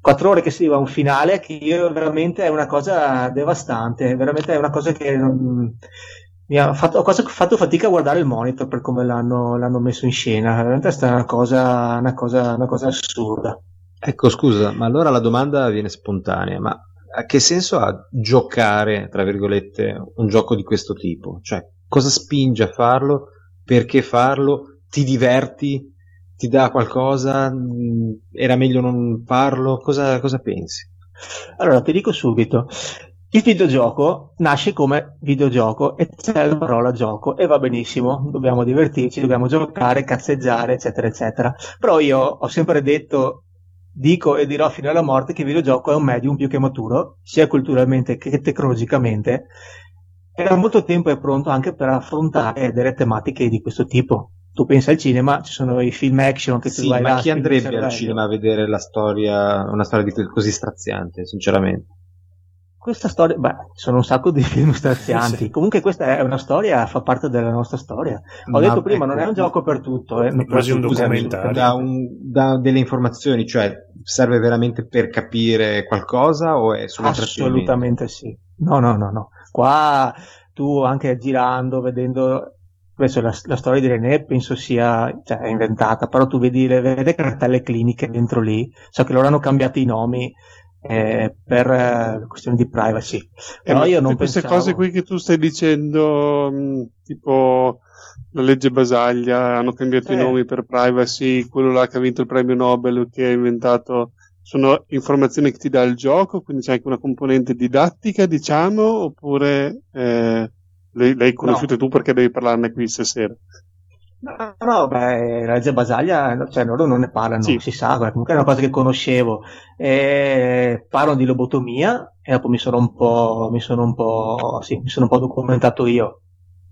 Quattro ore che si arriva a un finale che io veramente è una cosa devastante, veramente è una cosa che non- mi ha fatto, ho fatto fatica a guardare il monitor per come l'hanno, l'hanno messo in scena, veramente è stata una cosa, una cosa, una cosa assurda. Ecco, scusa, ma allora la domanda viene spontanea, ma a che senso ha giocare, tra virgolette, un gioco di questo tipo? Cioè, cosa spinge a farlo? Perché farlo? Ti diverti? Ti dà qualcosa? Mm, Era meglio non farlo? Cosa, cosa pensi? Allora, ti dico subito, il videogioco nasce come videogioco e c'è la parola gioco e va benissimo, dobbiamo divertirci, dobbiamo giocare, cazzeggiare, eccetera, eccetera. Però io ho sempre detto, dico e dirò fino alla morte che il videogioco è un medium più che maturo, sia culturalmente che tecnologicamente, e da molto tempo è pronto anche per affrontare delle tematiche di questo tipo. Tu pensa al cinema, ci sono i film action che tu Sì, vai ma là, chi spingi il andrebbe al cinema a vedere la storia, una storia così straziante, sinceramente? Questa storia, beh, sono un sacco di [laughs] film strazianti. Sì. Comunque, questa è una storia, fa parte della nostra storia. Ho Ma, detto prima, ecco, non è un gioco per tutto. Eh. non- Quasi un documentario. Da, un- da delle informazioni, cioè serve veramente per capire qualcosa o è solo? Assolutamente sì. No, no, no, no. Qua tu anche girando, vedendo. Adesso la, la storia di René penso sia cioè, è inventata, però tu vedi le vede cartelle cliniche dentro lì. So che loro hanno cambiato i nomi eh, per eh, questioni di privacy. Eh, Però ma io non queste pensavo... cose qui che tu stai dicendo, mh, tipo la legge Basaglia, hanno cambiato i Eh. nomi per privacy, quello là che ha vinto il premio Nobel, che ha inventato, sono informazioni che ti dà il gioco, quindi c'è anche una componente didattica, diciamo, oppure eh, le, le hai conosciute tu perché devi parlarne qui stasera? No, no, beh, la Basaglia, cioè loro non ne parlano, Sì. si sa, comunque è una cosa che conoscevo. E parlano di lobotomia e dopo mi sono un po', mi sono un po', sì, mi sono un po' documentato io.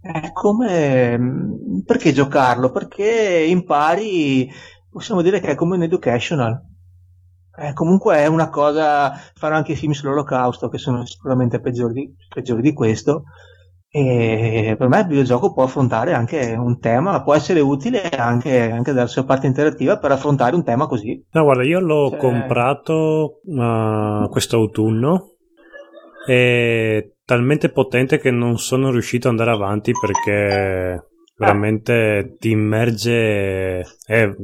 È come, mh, perché giocarlo? Perché impari, possiamo dire che è come un educational. Eh, comunque è una cosa, fanno anche film sull'olocausto che sono sicuramente peggiori di, peggiori di questo. E per me il videogioco può affrontare anche un tema, può essere utile anche, anche dalla sua parte interattiva per affrontare un tema così. No, guarda, io l'ho Cioè- comprato uh, questo autunno. È talmente potente che non sono riuscito ad andare avanti perché veramente ti immerge. è-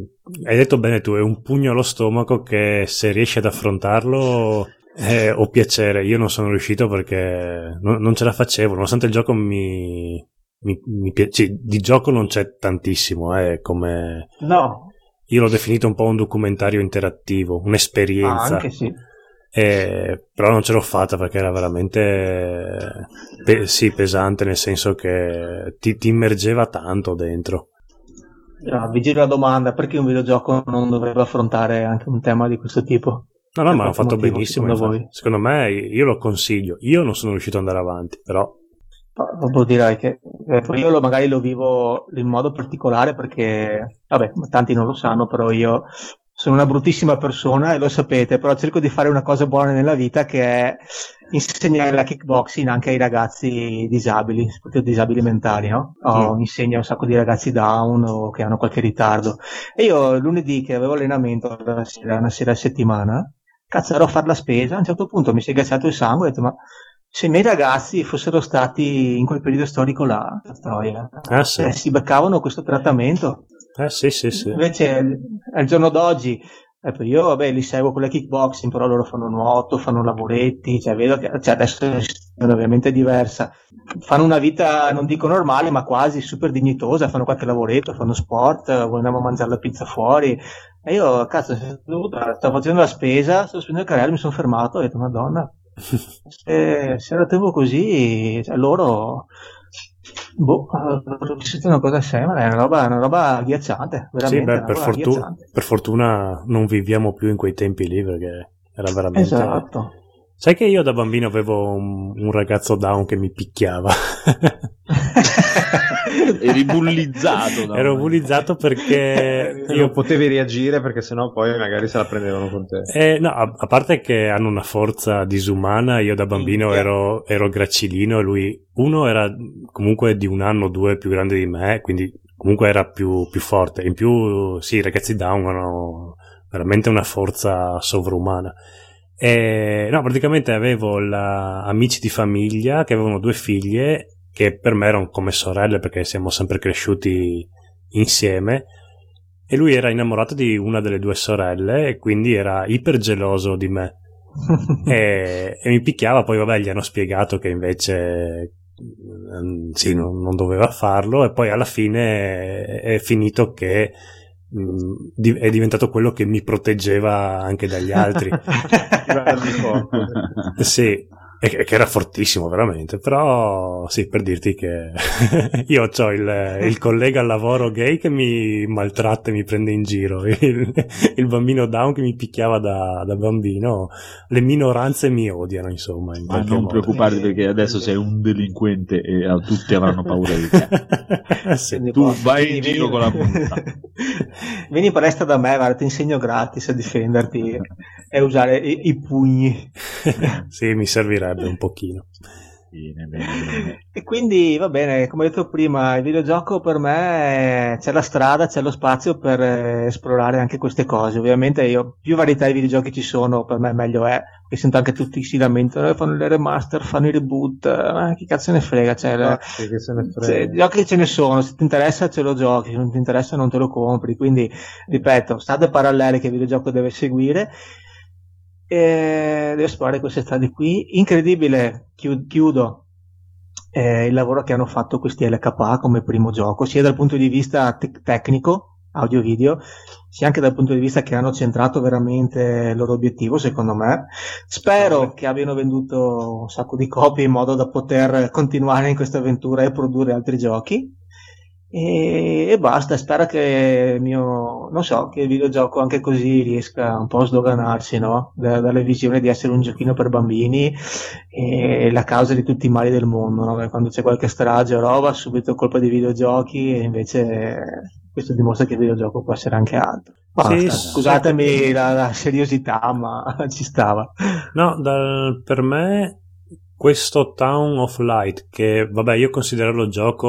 hai detto bene tu, è un pugno allo stomaco che se riesci ad affrontarlo eh, ho piacere. Io non sono riuscito perché non, non ce la facevo, nonostante il gioco mi. mi, mi piace. Di gioco non c'è tantissimo, eh, come. No, Io l'ho definito un po' un documentario interattivo, ah, un'esperienza. anche sì. Eh, però non ce l'ho fatta perché era veramente pe- sì, pesante, nel senso che ti, ti immergeva tanto dentro. No, vi giro la domanda, perché un videogioco non dovrebbe affrontare anche un tema di questo tipo? No, no, ma hanno fatto motivo, benissimo. secondo? Secondo me, io lo consiglio. Io non sono riuscito ad andare avanti, però. Dopo direi che eh, io lo- magari lo vivo in modo particolare perché, vabbè, tanti non lo sanno, però io sono una bruttissima persona e lo sapete, però cerco di fare una cosa buona nella vita che è insegnare la kickboxing anche ai ragazzi disabili, soprattutto disabili mentali, no? Oh, Mm. Insegno a un sacco di ragazzi down o che hanno qualche ritardo. E io lunedì che avevo allenamento la sera, una sera a settimana, cazzo ero a fare la spesa, a un certo punto mi si è ghiacciato il sangue e ho detto ma se i miei ragazzi fossero stati in quel periodo storico là, storia, Ah, sì. eh, si beccavano questo trattamento. Eh, sì, sì, sì. Invece al giorno d'oggi, ecco, io vabbè, li seguo con la kickboxing, però loro fanno nuoto, fanno lavoretti, cioè vedo che cioè, adesso è una situazione ovviamente diversa. Fanno una vita, non dico normale, ma quasi super dignitosa, fanno qualche lavoretto, fanno sport, vogliamo mangiare la pizza fuori. E io, cazzo, stavo facendo la spesa, stavo spendendo il carrello, mi sono fermato ho detto, madonna, [laughs] se, se la tengo così, cioè, loro... Boh, una cosa scema, è una roba, una roba agghiacciante, veramente. Sì, beh, per, fortu- agghiacciante. per fortuna non viviamo più in quei tempi lì perché era veramente... Esatto. Sai che io da bambino avevo un, un ragazzo down che mi picchiava. [laughs] [laughs] Eri bullizzato. Ero bullizzato perché [laughs] Io io potevi reagire perché sennò poi magari se la prendevano con te. Eh, no, a, a parte che hanno una forza disumana, io da bambino Minchia. ero, ero gracilino e lui, uno era comunque di un anno o due più grande di me, quindi comunque era più, più forte. In più, sì, i ragazzi down hanno veramente una forza sovrumana. E, no, praticamente avevo la- amici di famiglia che avevano due figlie che per me erano come sorelle perché siamo sempre cresciuti insieme e lui era innamorato di una delle due sorelle e quindi era iper geloso di me. [laughs] E, e mi picchiava poi vabbè gli hanno spiegato che invece mm, sì, non, non doveva farlo e poi alla fine è, è finito che mm, di- è diventato quello che mi proteggeva anche dagli altri. [laughs] Sì e che era fortissimo veramente però sì per dirti che [laughs] io ho il, il collega al lavoro gay che mi maltratta e mi prende in giro [laughs] il, il bambino down che mi picchiava da, da bambino le minoranze mi odiano insomma in Ma non modo. preoccuparti perché adesso sei un delinquente e eh, tutti avranno paura di te. [laughs] Sì. Quindi Tu vai in vieni- giro con la multa. Vieni in palestra da me, guarda, ti insegno gratis a difenderti e usare i, i pugni. sì mi servirebbe un pochino Bene, bene, bene. E quindi va bene, come ho detto prima, il videogioco per me eh, c'è la strada, c'è lo spazio per eh, esplorare anche queste cose. Ovviamente io, più varietà di videogiochi ci sono, per me meglio è. E sento anche tutti che si lamentano, eh, fanno le remaster, fanno i reboot, eh, chi cazzo ne frega, cioè, Sì, che se ne Se, frega. giochi ce ne sono, se ti interessa ce lo giochi, se non ti interessa non te lo compri. Quindi, ripeto, strade parallele che il videogioco deve seguire. E deve esplorare queste strade qui. Incredibile, chiu- chiudo. eh, il lavoro che hanno fatto questi LKA come primo gioco, sia dal punto di vista tec- tecnico, audio-video, sia anche dal punto di vista che hanno centrato veramente il loro obiettivo, secondo me. Spero che abbiano venduto un sacco di copie in modo da poter continuare in questa avventura e produrre altri giochi. E, e basta, spero che il mio, non so, che il videogioco anche così riesca un po' a sdoganarsi, no? Da- dalle visioni di essere un giochino per bambini e la causa di tutti i mali del mondo, no? Quando c'è qualche strage o roba, subito colpa dei videogiochi e invece questo dimostra che il videogioco può essere anche altro. Sì, scusatemi la, la seriosità, ma [laughs] ci stava. No, dal- per me questo Town of Light, che vabbè io considero lo gioco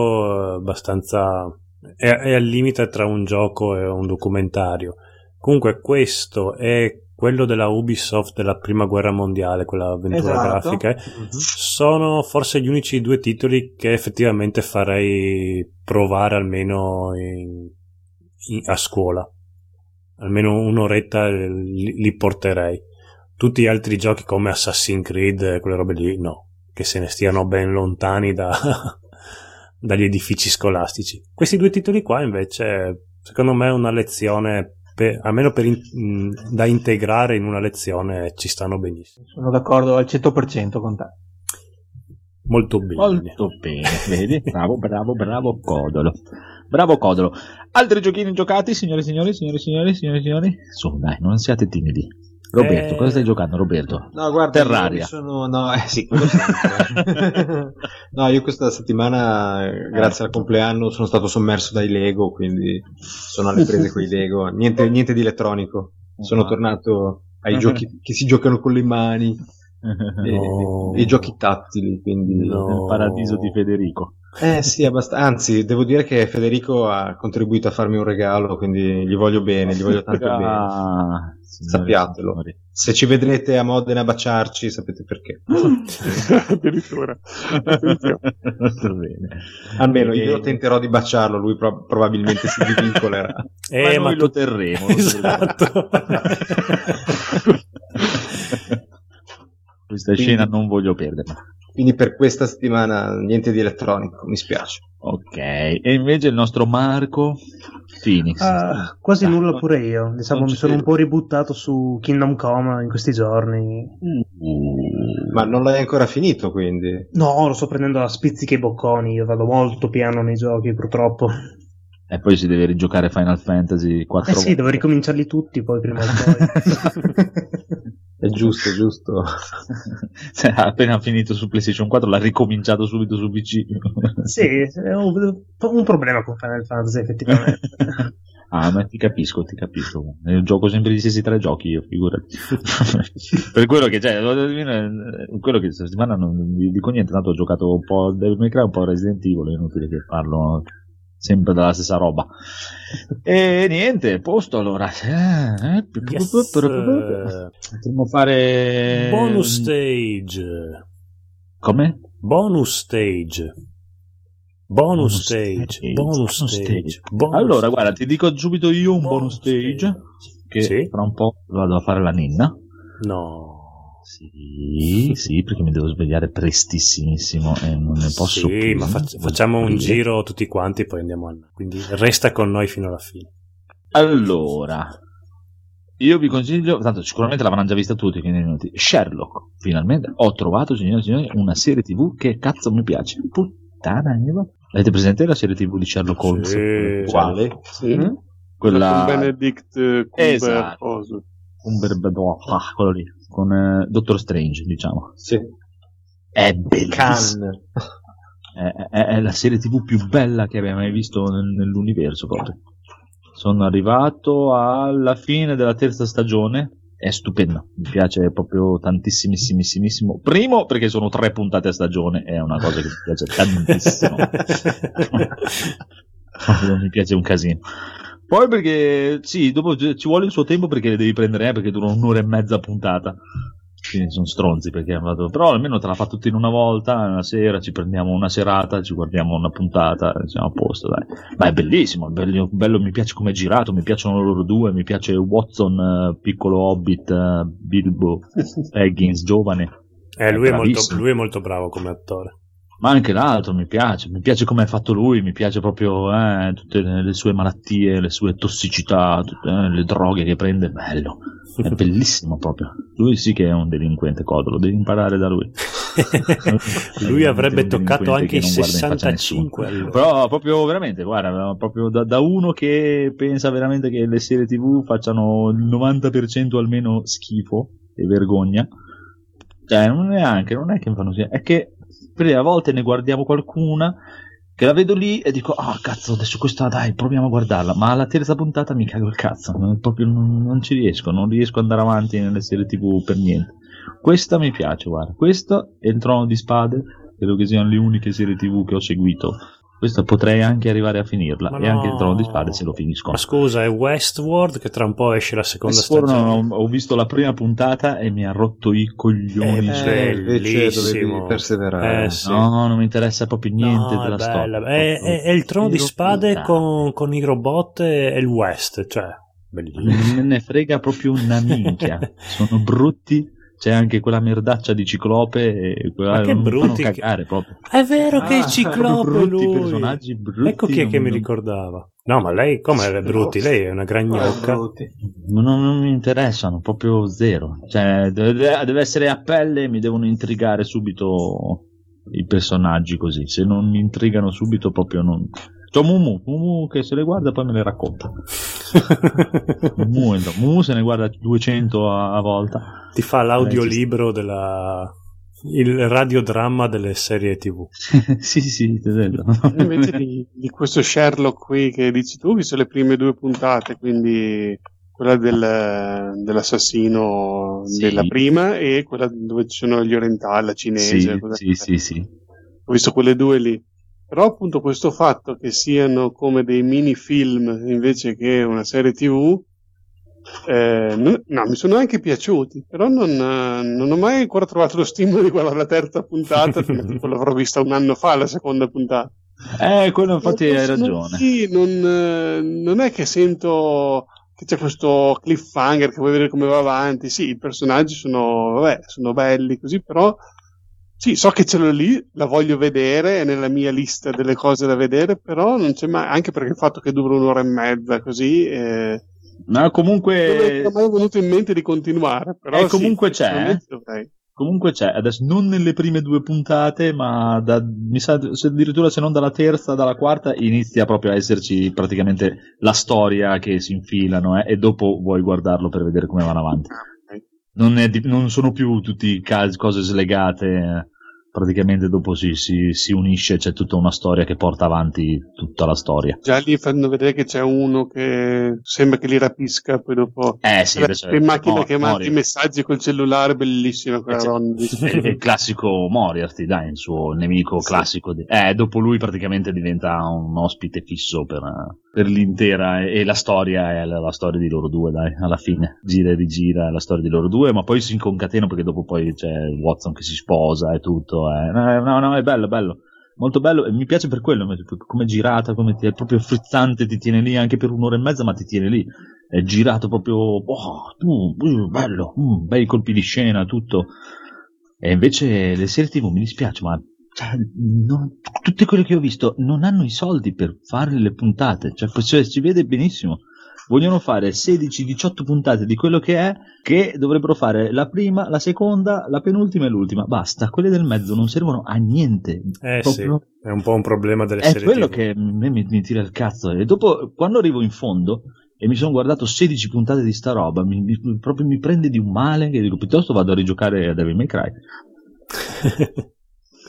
eh, abbastanza... È, è al limite tra un gioco e un documentario. Comunque questo è quello della Ubisoft della prima guerra mondiale, quella avventura Esatto. grafica. Sono forse gli unici due titoli che effettivamente farei provare almeno in- in- a scuola. Almeno un'oretta li, li porterei. Tutti gli altri giochi come Assassin's Creed, quelle robe lì, no. Che se ne stiano ben lontani da- [laughs] dagli edifici scolastici. Questi due titoli qua invece, secondo me, è una lezione, per- almeno per in- da integrare in una lezione, ci stanno benissimo. Sono d'accordo al 100% con te. Molto bene. Molto bene, vedi? Bravo, bravo, bravo Codolo. Bravo Codolo. Altri giochini giocati, signori e signori, signori e signori, signori e signori? Su, dai, non siate timidi. Roberto, Eh. cosa stai giocando, Roberto? No, guarda, Terraria. io sono, no, eh, sì, [laughs] no, io questa settimana, eh, grazie al compleanno, sono stato sommerso dai Lego, quindi sono alle prese con i Lego. Niente, niente di elettronico. Sono Ah. tornato ai [laughs] giochi che si giocano con le mani [laughs] e, No. e i giochi tattili, quindi... No. Nel paradiso di Federico. Eh sì, abbastanza. Anzi, devo dire che Federico ha contribuito a farmi un regalo, quindi gli voglio bene, gli voglio tanto bene. Ah, Sappiatelo. signori. Se ci vedrete a Modena a baciarci, sapete perché. [laughs] Addirittura. Almeno E- io tenterò di baciarlo, lui pro- probabilmente si divincolerà. [laughs] Eh, ma ma lo terremo. lo Esatto. [laughs] Questa Quindi- scena non voglio perderla. Quindi per questa settimana niente di elettronico, mi spiace. Ok, e invece il nostro Marco Phoenix. Ah, quasi Dai, nulla pure io. Diciamo, mi sono un po' ributtato su Kingdom Come in questi giorni. Uh, Ma non l'hai ancora finito, quindi. No, lo sto prendendo a spizzichi e bocconi. Io vado molto piano nei giochi, purtroppo. E poi si deve rigiocare Final Fantasy 4 Eh sì, devo ricominciarli tutti poi prima o poi. [laughs] [laughs] È giusto, è giusto. [laughs] Cioè, ha appena finito su PlayStation 4, l'ha ricominciato subito su PC. sì, ho un problema con Final Fantasy, effettivamente. [laughs] ah, ma ti capisco, ti capisco. Eh, Gioco sempre gli stessi tre giochi io, figurati. [laughs] per quello che, cioè, quello che questa settimana non vi dico niente, tanto ho giocato un po' Devil May Cry, un po' Resident Evil, è inutile che parlo sempre della stessa roba. E niente, posto allora. Eh, Yes. Potremmo fare... Bonus stage. Come? Bonus stage. Bonus stage. stage, Bonus stage. bonus Allora, stage. guarda, ti dico subito io un bonus Bonus stage stage. che Sì? fra un po' vado a fare la ninna. No. Sì, sì, perché mi devo svegliare prestissimissimo e non ne posso sì, più. ma fac- facciamo un giro tutti quanti e poi andiamo a... Quindi resta con noi fino alla fine. Allora, io vi consiglio, tanto sicuramente l'avranno già vista tutti, quindi minuti. Sherlock, finalmente ho trovato, signore e signori, una serie tv che cazzo mi piace. Puttana, io- Avete presente la serie tv di Sherlock Holmes? Sì. Quale? Sì. Quella... Con Benedict eh, Cumber Esatto. Ah, quello lì, con eh, Doctor Strange, diciamo. Sì. È bellissimo. È, è- è la serie tv più bella che abbia mai visto nel- nell'universo proprio. Sono arrivato alla fine della terza stagione. È stupenda, mi piace proprio tantissimissimissimo. Primo perché sono tre puntate a stagione, è una cosa che mi piace tantissimo. [laughs] [laughs] Mi piace un casino. Poi perché sì, dopo ci vuole il suo tempo perché le devi prendere, eh, perché dura un'ora e mezza puntata. Quindi sono stronzi perché hanno dato- però almeno te la fa tutta in una volta, una sera ci prendiamo una serata, ci guardiamo una puntata, siamo a posto, dai. Ma è bellissimo, è bello, bello, mi piace come è girato, mi piacciono loro due, mi piace Watson, eh, piccolo hobbit, eh, Bilbo, [laughs] Higgins, giovane. Eh, lui, è molto, bravissimo. lui è molto bravo come attore. Ma anche l'altro mi piace, mi piace come è fatto lui, mi piace proprio eh, tutte le, le sue malattie, le sue tossicità, tutte eh, le droghe che prende, bello, è [laughs] bellissimo proprio. Lui sì che è un delinquente codolo, devi imparare da lui. [laughs] lui avrebbe toccato anche i che non guarda in faccia a nessuno. 65 allora. Però proprio veramente, guarda, proprio da, da uno che pensa veramente che le serie tv facciano il 90% almeno schifo e vergogna. Cioè, non è anche, non è che fanno schifo, è che per a volte ne guardiamo qualcuna che la vedo lì e dico, ah cazzo, adesso questa dai, proviamo a guardarla, ma alla terza puntata mi cago il cazzo, non, proprio non, non ci riesco, non riesco ad andare avanti nelle serie tv per niente. Questa mi piace, guarda, questa e il Trono di Spade, credo che siano le uniche serie tv che ho seguito. Questa potrei anche arrivare a finirla, Ma e anche il no. Trono di Spade se lo finisco. Ma scusa, è Westworld che tra un po' esce la seconda Westworld, stagione. no, ho visto la prima puntata e mi ha rotto i coglioni. Cioè, Eh, invece Bellissimo. dovevi perseverare. Eh, sì. No, non mi interessa proprio niente No, è della bella. storia. È, è- è il trono di spade con, con i robot e e il West, cioè, bellissimo. Non me ne frega proprio una minchia. [laughs] Sono brutti. C'è anche quella merdaccia di Ciclope e quella Ma che non brutti fanno che- cagare proprio. È vero che Ah, è ciclope brutti lui. personaggi brutti. Ecco chi è che non- mi ricordava. No, ma lei come è brutti? Lei è una gragnocca. Non, non mi interessano, proprio zero. Cioè, deve, deve essere a pelle, mi devono intrigare subito i personaggi così. Se non mi intrigano subito, proprio non. C'ho Mumu, Mumu che se le guarda e poi me le racconta. Mumu, [laughs] Mumu se ne guarda 200 a, a volta. Ti fa l'audiolibro della il radiodramma delle serie TV. [laughs] sì, sì, ti vedo. Invece di, di questo Sherlock qui che dici tu, ho visto le prime due puntate, quindi quella del- dell'assassino Sì. della prima e quella dove ci sono gli orientali, la cinese. Sì, cosa- sì, sì, sì. Ho visto quelle due lì. Però appunto questo fatto che siano come dei mini film invece che una serie tv, eh, non- no, mi sono anche piaciuti, però non, non ho mai ancora trovato lo stimolo di guardare la terza puntata, perché tipo l'avrò vista un anno fa la seconda puntata. Eh, quello infatti hai ragione. sì, non, non è che sento che c'è questo cliffhanger che vuoi vedere come va avanti. Sì, i personaggi sono, vabbè, sono belli così, però sì, so che ce l'ho lì, la voglio vedere, è nella mia lista delle cose da vedere, però non c'è mai, anche perché il fatto che dura un'ora e mezza così, eh, Ma non mi comunque, è venuto in mente di continuare. Però Eh, sì, comunque c'è, effettivamente dovrei. comunque c'è, adesso non nelle prime due puntate, ma da, mi sa, se addirittura se non dalla terza, dalla quarta, inizia proprio a esserci praticamente la storia che si infilano eh, e dopo vuoi guardarlo per vedere come vanno avanti. Non, è di- non sono più tutti casi, cose slegate, eh, praticamente dopo si, si, si unisce, c'è tutta una storia che porta avanti tutta la storia. Già lì fanno vedere che c'è uno che sembra che li rapisca, poi dopo Eh sì, adesso in macchina Mo- che manda i messaggi col cellulare, bellissima quella Eh, donna. è [laughs] il classico Moriarty, dai, il suo nemico Sì. classico. di- Eh, dopo lui praticamente diventa un ospite fisso per, per l'intera e la storia è la, la storia di loro due, dai, alla fine. Gira e rigira la storia di loro due, ma poi si inconcatenano perché dopo poi c'è Watson che si sposa e tutto. eh. No, no, no, è bello, bello. Molto bello e mi piace per quello, come è girata, come ti, è proprio frizzante, ti tiene lì anche per un'ora e mezza, ma ti tiene lì. È girato proprio, oh, uh, bello, mm, bei colpi di scena, tutto. E invece le serie TV mi dispiace, ma cioè, non- tutte quelle che ho visto non hanno i soldi per fare le puntate, cioè, cioè, si vede benissimo. Vogliono fare 16-18 puntate di quello che è, che dovrebbero fare la prima, la seconda, la penultima e l'ultima. Basta, quelle del mezzo non servono a niente. Eh sì, Proprio- è un po' un problema delle è serie quello TV. che me mi, mi tira il cazzo. E dopo, quando arrivo in fondo e mi sono guardato 16 puntate di sta roba, mi, mi- proprio mi prende di un male che dico piuttosto vado a rigiocare a Devil May Cry. [laughs]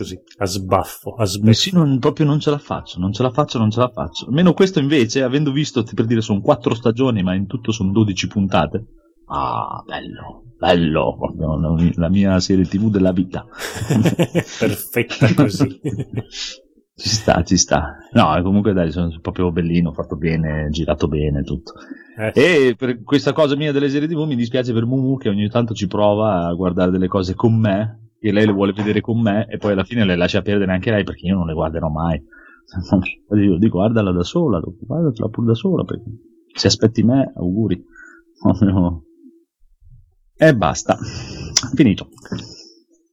Così, a sbaffo, a sbaffo. sì, non, proprio non ce la faccio, non ce la faccio, non ce la faccio. Almeno questo invece, avendo visto, per dire, sono 4 stagioni, ma in tutto sono 12 puntate. Ah, bello, bello, la, mia serie TV della vita. [laughs] Perfetta così. [laughs] Ci sta, ci sta. No, comunque dai, sono proprio bellino, fatto bene, girato bene, tutto. Eh, E per questa cosa mia delle serie TV mi dispiace per Mumu che ogni tanto ci prova a guardare delle cose con me, che lei le vuole vedere con me, e poi alla fine le lascia perdere anche lei perché io non le guarderò mai. [laughs] Io dico guardala da sola, guardatela pure da sola, perché se aspetti me, auguri. [laughs] E basta. Finito.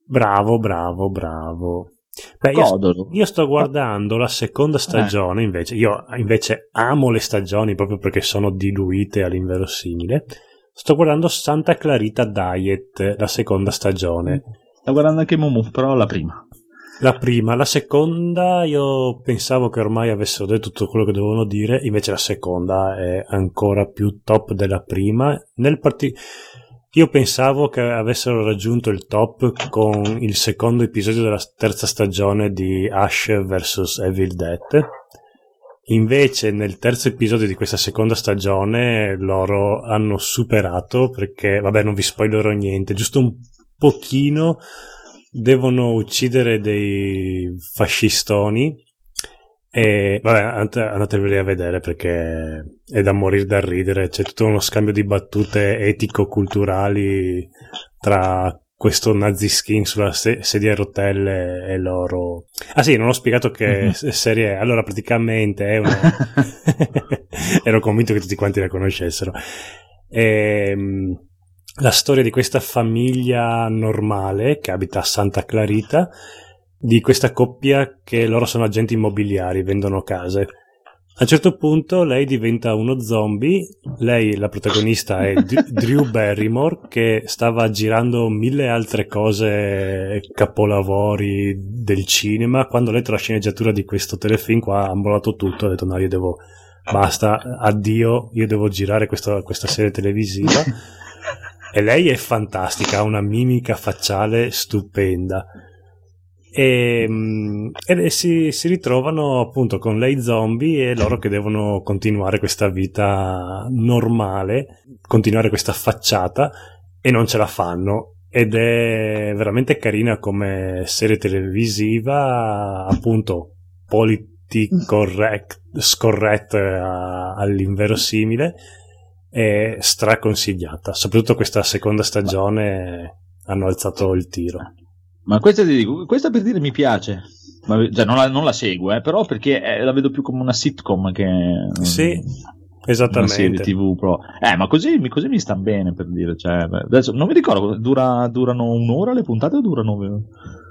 Bravo, bravo, bravo. Beh, io, io sto guardando la seconda stagione, invece. Io invece amo le stagioni proprio perché sono diluite all'inverosimile. Sto guardando Santa Clarita Diet, la seconda stagione. Sta guardando anche Mumu, però la prima. La prima, la seconda io pensavo che ormai avessero detto tutto quello che dovevano dire, invece la seconda è ancora più top della prima. Nel parti- io pensavo che avessero raggiunto il top con il secondo episodio della terza stagione di Ash vs Evil Dead. Invece nel terzo episodio di questa seconda stagione loro hanno superato perché, vabbè non vi spoilerò niente, giusto un pochino devono uccidere dei fascistoni. E vabbè andate- andateveli a vedere perché è da morire da ridere. C'è tutto uno scambio di battute etico-culturali tra questo nazi skin sulla se- sedia a rotelle e loro. Ah sì non ho spiegato che s- serie è. Allora praticamente è una [laughs] [laughs] ero convinto che tutti quanti la conoscessero. Ehm, la storia di questa famiglia normale che abita a Santa Clarita, di questa coppia che loro sono agenti immobiliari, vendono case. A un certo punto lei diventa uno zombie, lei, la protagonista, è D- Drew Barrymore che stava girando mille altre cose, capolavori del cinema, quando ha letto la sceneggiatura di questo telefilm qua ha mollato tutto, ha detto no io devo, basta, addio, io devo girare questa, questa serie televisiva. [laughs] E lei è fantastica, ha una mimica facciale stupenda. e, mm, e si, si ritrovano appunto con lei zombie e loro che devono continuare questa vita normale, continuare questa facciata e non ce la fanno ed è veramente carina come serie televisiva appunto politic correct scorretta all'inverosimile e straconsigliata soprattutto questa seconda stagione hanno alzato il tiro Ma questa, ti dico, questa per dire mi piace. Ma, cioè, non, la, non la seguo, eh, però perché eh, la vedo più come una sitcom che sì esattamente TV. Pro. Eh, ma così, mi- così mi sta bene per dire. Cioè, adesso non mi ricordo, dura- durano un'ora le puntate o durano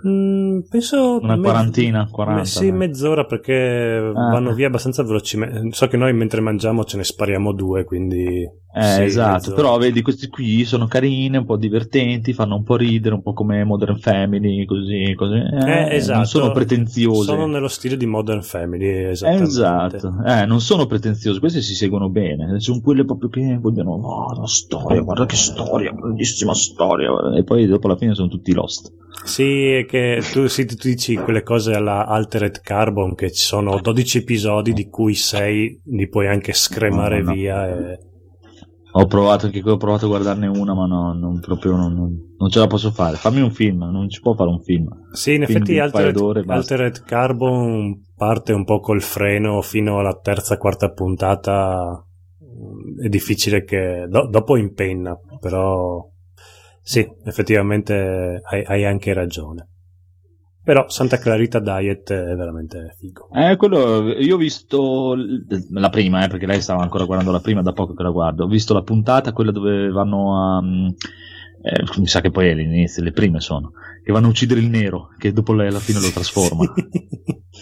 Mm, penso una mezz- quarantina? 40, me- sì, mezz'ora perché vanno via abbastanza velocemente. So che noi mentre mangiamo ce ne spariamo due, quindi. Eh, sì, esatto, mezz'ora. però vedi questi qui sono carini, un po' divertenti, fanno un po' ridere, un po' come Modern Family, così, così. Eh, Eh, esatto. Non sono pretenziosi. Sono nello stile di Modern Family. Esatto, eh, non sono pretenziosi, questi si seguono bene, sono quelle proprio che vogliono, no, la storia, guarda che storia, grandissima storia, e poi dopo alla fine sono tutti lost. Sì, che tu, sì, tu dici quelle cose alla Altered Carbon che ci sono 12 episodi di cui 6 li puoi anche scremare No, no. via. E... Ho provato anche qui, ho provato a guardarne una, ma no, non, proprio non, non- non ce la posso fare. Fammi un film, non si può fare un film. Sì, in Film effetti Altered, e basta. Altered Carbon parte un po' col freno fino alla terza, quarta puntata. È difficile che do- dopo impenna, però sì, effettivamente hai, hai anche ragione. Però Santa Clarita Diet è veramente figo. Eh, quello, io ho visto la prima, eh, perché lei stava ancora guardando la prima, da poco che la guardo. Ho visto la puntata, quella dove vanno a. mm, eh, mi sa che poi è l'inizio, le prime sono. Che vanno a uccidere il nero, che dopo lei alla fine lo trasforma. [laughs]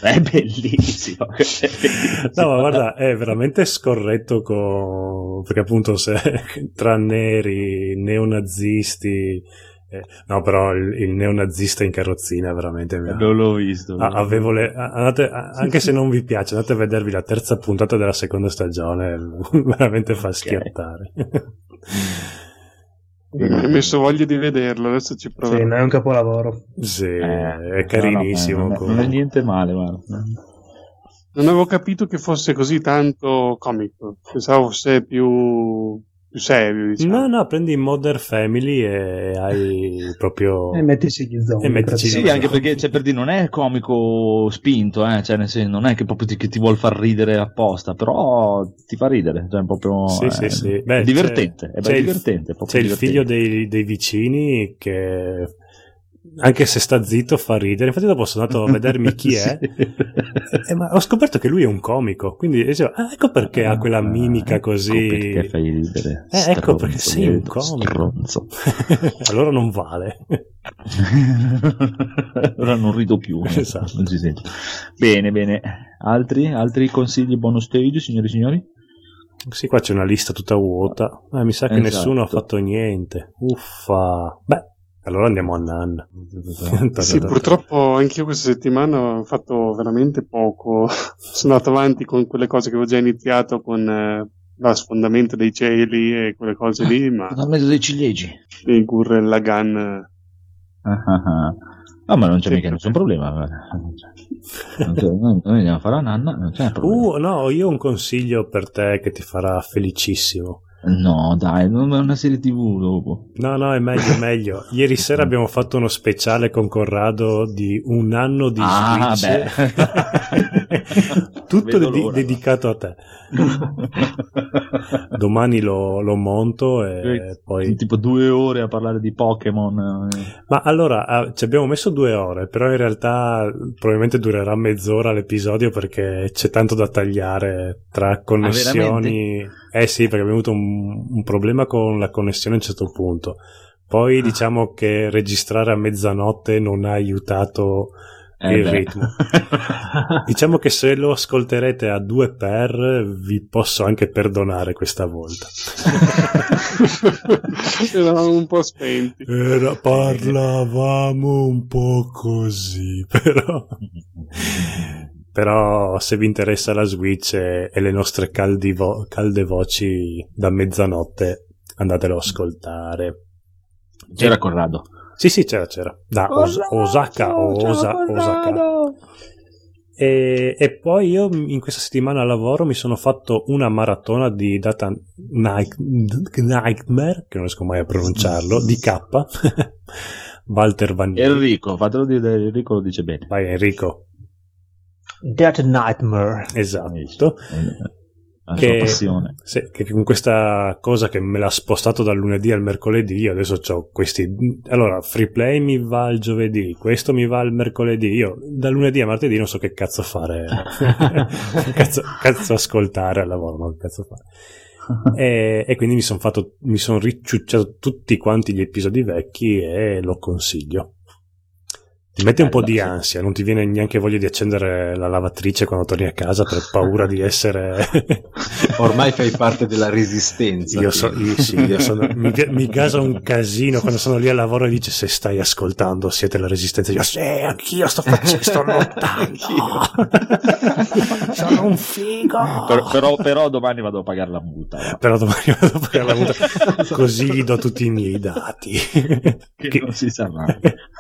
È bellissimo. è bellissimo. No, ma guarda, è veramente scorretto con... perché appunto se [laughs] tra neri, neonazisti... eh, no, però il, il neonazista in carrozzina veramente... mi ha- Non l'ho visto. Ah, avevo le- andate- anche se non vi piace, andate a vedervi la terza puntata della seconda stagione, [laughs] veramente fa schiattare. [laughs] Mi ha messo voglia di vederlo, adesso ci provo. Sì, è un capolavoro. sì, Eh, è carinissimo. no, no, non, è, non è niente male, guarda. Non avevo capito che fosse così tanto comico. Pensavo fosse più, più serio, diciamo. No, no, prendi Modern Family e hai [laughs] proprio... E mettici gli zombie. E mettici- Sì, anche perché cioè, per dire, non è comico spinto, eh, cioè, nel senso, non è che proprio ti, che ti vuol far ridere apposta, però ti fa ridere, cioè, è proprio Sì, eh, sì, sì. Beh, è divertente, c'è- è c'è il- divertente. è proprio C'è il divertente. figlio dei, dei vicini che anche se sta zitto fa ridere. Infatti dopo sono andato a vedermi chi [laughs] è. Sì. Eh, ma ho scoperto che lui è un comico, quindi dicevo, ah, ecco perché ha quella mimica così. Ecco perché fai ridere. Eh, ecco perché stronzo, sei un vedo, comico. allora non vale. [laughs] Ora non rido più. eh, Esatto. non si sente. Bene, bene. Altri, altri consigli bonus stage, signori e signori? sì, qua c'è una lista tutta vuota. Eh, mi sa che Esatto. nessuno ha fatto niente. Uffa. Beh, allora andiamo a Nan. [laughs] Sì, purtroppo anch'io questa settimana ho fatto veramente poco. [laughs] Sono andato avanti con quelle cose che avevo già iniziato con eh, lo sfondamento dei cieli e quelle cose lì, ma Nel mezzo dei ciliegi. il Gurren Lagann eh, Ah, ah, ah. No, ma non c'è Sì, mica nessun problema. guarda. Non c'è- Noi noi andiamo a fare la nanna, non c'è problema. Uh, no, io ho un consiglio per te che ti farà felicissimo. No, dai, non è una serie tv dopo. No, no, è meglio, è meglio. Ieri sera [laughs] abbiamo fatto uno speciale con Corrado di un anno di Ah, Switch. beh. [laughs] [laughs] Tutto l'ora. dedicato a te. [laughs] Domani lo, lo monto e poi... tipo due ore a parlare di Pokémon. eh. Ma allora, ah, ci abbiamo messo due ore, però in realtà probabilmente durerà mezz'ora l'episodio perché c'è tanto da tagliare tra connessioni. eh sì, perché abbiamo avuto un, un problema con la connessione a un certo punto. Poi diciamo che registrare a mezzanotte non ha aiutato Eh, il beh. ritmo. [laughs] Diciamo che se lo ascolterete a due per vi posso anche perdonare questa volta. [laughs] eravamo un po' spenti. Era, parlavamo un po' così, [laughs] però. Però se vi interessa la Switch e, e le nostre caldi vo- calde voci da mezzanotte, andatelo a ascoltare. C'era Corrado. Sì, sì, c'era, c'era. Da Os- Osaka Osa- Osaka. E, e poi io in questa settimana al lavoro mi sono fatto una maratona di Data Night- Nightmare, che non riesco mai a pronunciarlo, di K. [laughs] Walter Van Enrico, fatelo dire, Enrico lo dice bene. Vai Enrico. That Nightmare. Esatto. Che-. Sì, che con questa cosa che me l'ha spostato dal lunedì al mercoledì, io adesso ho questi. Allora, free play mi va il giovedì, questo mi va il mercoledì. Io da lunedì a martedì non so che cazzo fare, [laughs] [laughs] cazzo, cazzo ascoltare al lavoro, ma che cazzo fare. E, e quindi mi sono fatto, mi sono ricciucciato tutti quanti gli episodi vecchi e lo consiglio. Ti mette un po' di ansia, non ti viene neanche voglia di accendere la lavatrice quando torni a casa per paura di essere [laughs] Ormai fai parte della resistenza. io, so, io sì, io sono, [laughs] mi, mi gasa un casino quando sono lì al lavoro e dice se stai ascoltando siete la resistenza io sì anch'io sto facendo sto [laughs] lottando sono un figo Per- però, però domani vado a pagare la multa. va. però domani vado a pagare la multa così gli do tutti i miei dati Che Che- non si sa mai.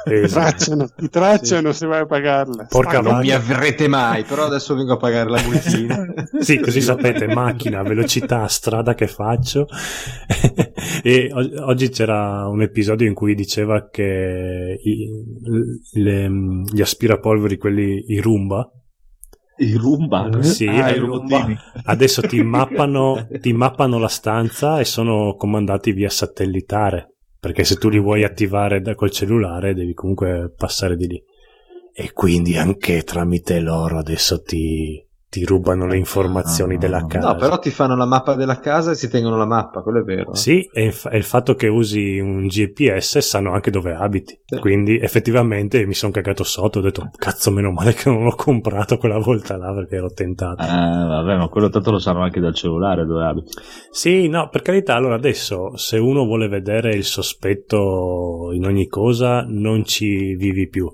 Esatto. Tracciano, ti tracciano se vai a pagarla. Porca Non mi avrete mai, però adesso vengo a pagare la multina. [laughs] Sì, così sapete, macchina, velocità, strada che faccio. [laughs] e o- oggi c'era un episodio in cui diceva che i- le- gli aspirapolveri, quelli, i Roomba, I Roomba? Sì, ah, i robottini. adesso ti mappano, ti mappano la stanza e sono comandati via satellitare. Perché se tu li vuoi attivare da- col cellulare devi comunque passare di lì. E quindi anche tramite loro adesso ti, ti rubano le informazioni Ah, della no, casa. No, però ti fanno la mappa della casa e si tengono la mappa, quello è vero. Sì, e, inf- e il fatto che usi un GPS sanno anche dove abiti. Sì. Quindi effettivamente mi sono cagato sotto. Ho detto, cazzo, meno male che non l'ho comprato quella volta là perché ero tentato. Ah, vabbè, ma quello tanto lo sanno anche dal cellulare dove abiti. Sì, no, per carità, allora adesso se uno vuole vedere il sospetto in ogni cosa, non ci vivi più.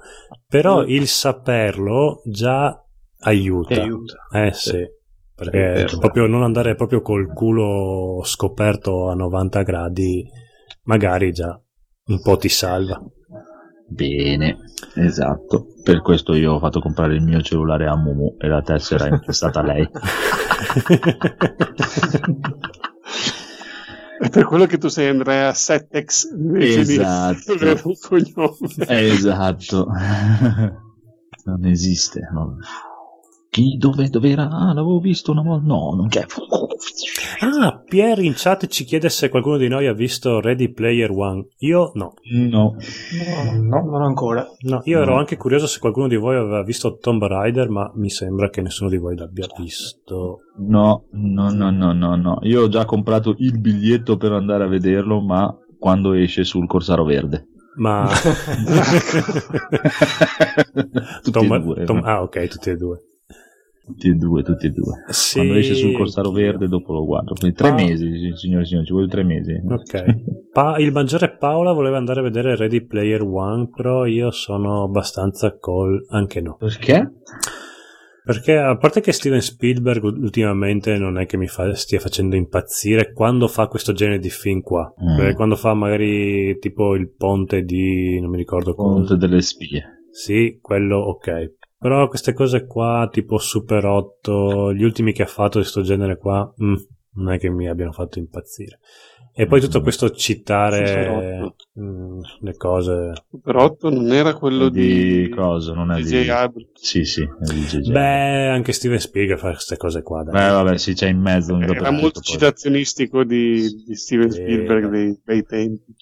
Però il saperlo già aiuta. Aiuta. Eh sì. Perché vero. proprio non andare proprio col culo scoperto a 90 gradi, magari già un po' ti salva. Bene, esatto. Per questo io ho fatto comprare il mio cellulare a Mumu e la tessera è intestata a lei. È per quello che tu sei Andrea Settex invece Esatto. [laughs] di avere un cognome. esatto. non esiste. no. Chi, dove, dove era? Ah, l'avevo visto una volta. No, non c'è. Ah, Pier in chat ci chiede se qualcuno di noi ha visto Ready Player One. Io no. No. No, non ancora. No, io ero No. anche curioso se qualcuno di voi aveva visto Tomb Raider, ma mi sembra che nessuno di voi l'abbia visto. No, no, no, no, no, no. Io ho già comprato il biglietto per andare a vederlo, ma quando esce sul Corsaro Verde. Ma [laughs] [laughs] tutti Tom- e due. Tom- no? ah, ok, tutti e due. Tutti e due, tutti e due. Sì, Quando esce sul Corsaro Verde, dopo lo guardo. Quindi tre Ah. mesi, sì, signori e signori, ci vogliono tre mesi. Ok. Pa- il maggiore Paola voleva andare a vedere Ready Player One, però io sono abbastanza col anche no. Perché? Perché a parte che Steven Spielberg ultimamente non è che mi fa- stia facendo impazzire quando fa questo genere di film qua. Mm. Perché quando fa magari tipo il ponte di non mi ricordo Ponte cosa. delle spie. Sì, quello ok. Però queste cose qua, tipo Super 8, gli ultimi che ha fatto di questo genere qua, mm, non è che mi abbiano fatto impazzire. E poi tutto questo citare Super mm, le cose. Super 8 non era quello di di, cosa? Non è di di... J. Abrams. Sì, sì. Beh, anche Steven Spielberg fa queste cose qua. dai. Beh, vabbè, sì, c'è in mezzo. un Era molto poi. citazionistico di, di Steven Sì. Spielberg dei bei tempi.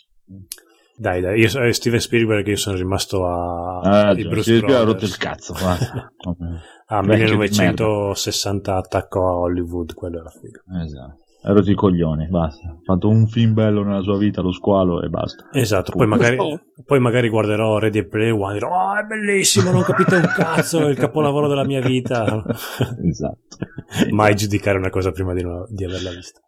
Dai, dai, io, eh, Steven Spielberg io sono rimasto a, Ah, i già, Bruce si è Brothers. rotto il cazzo. [laughs] a Vecchio di 1960 attacco a Hollywood, quello era figo. Esatto. Ha rotto i coglioni, basta. Ha fatto un film bello nella sua vita, lo squalo, e basta. Esatto, poi magari, poi magari guarderò Ready Player One e dirò, oh è bellissimo, non capite un cazzo, è il capolavoro della mia vita. [laughs] Esatto. Mai giudicare una cosa prima di, no- di averla vista.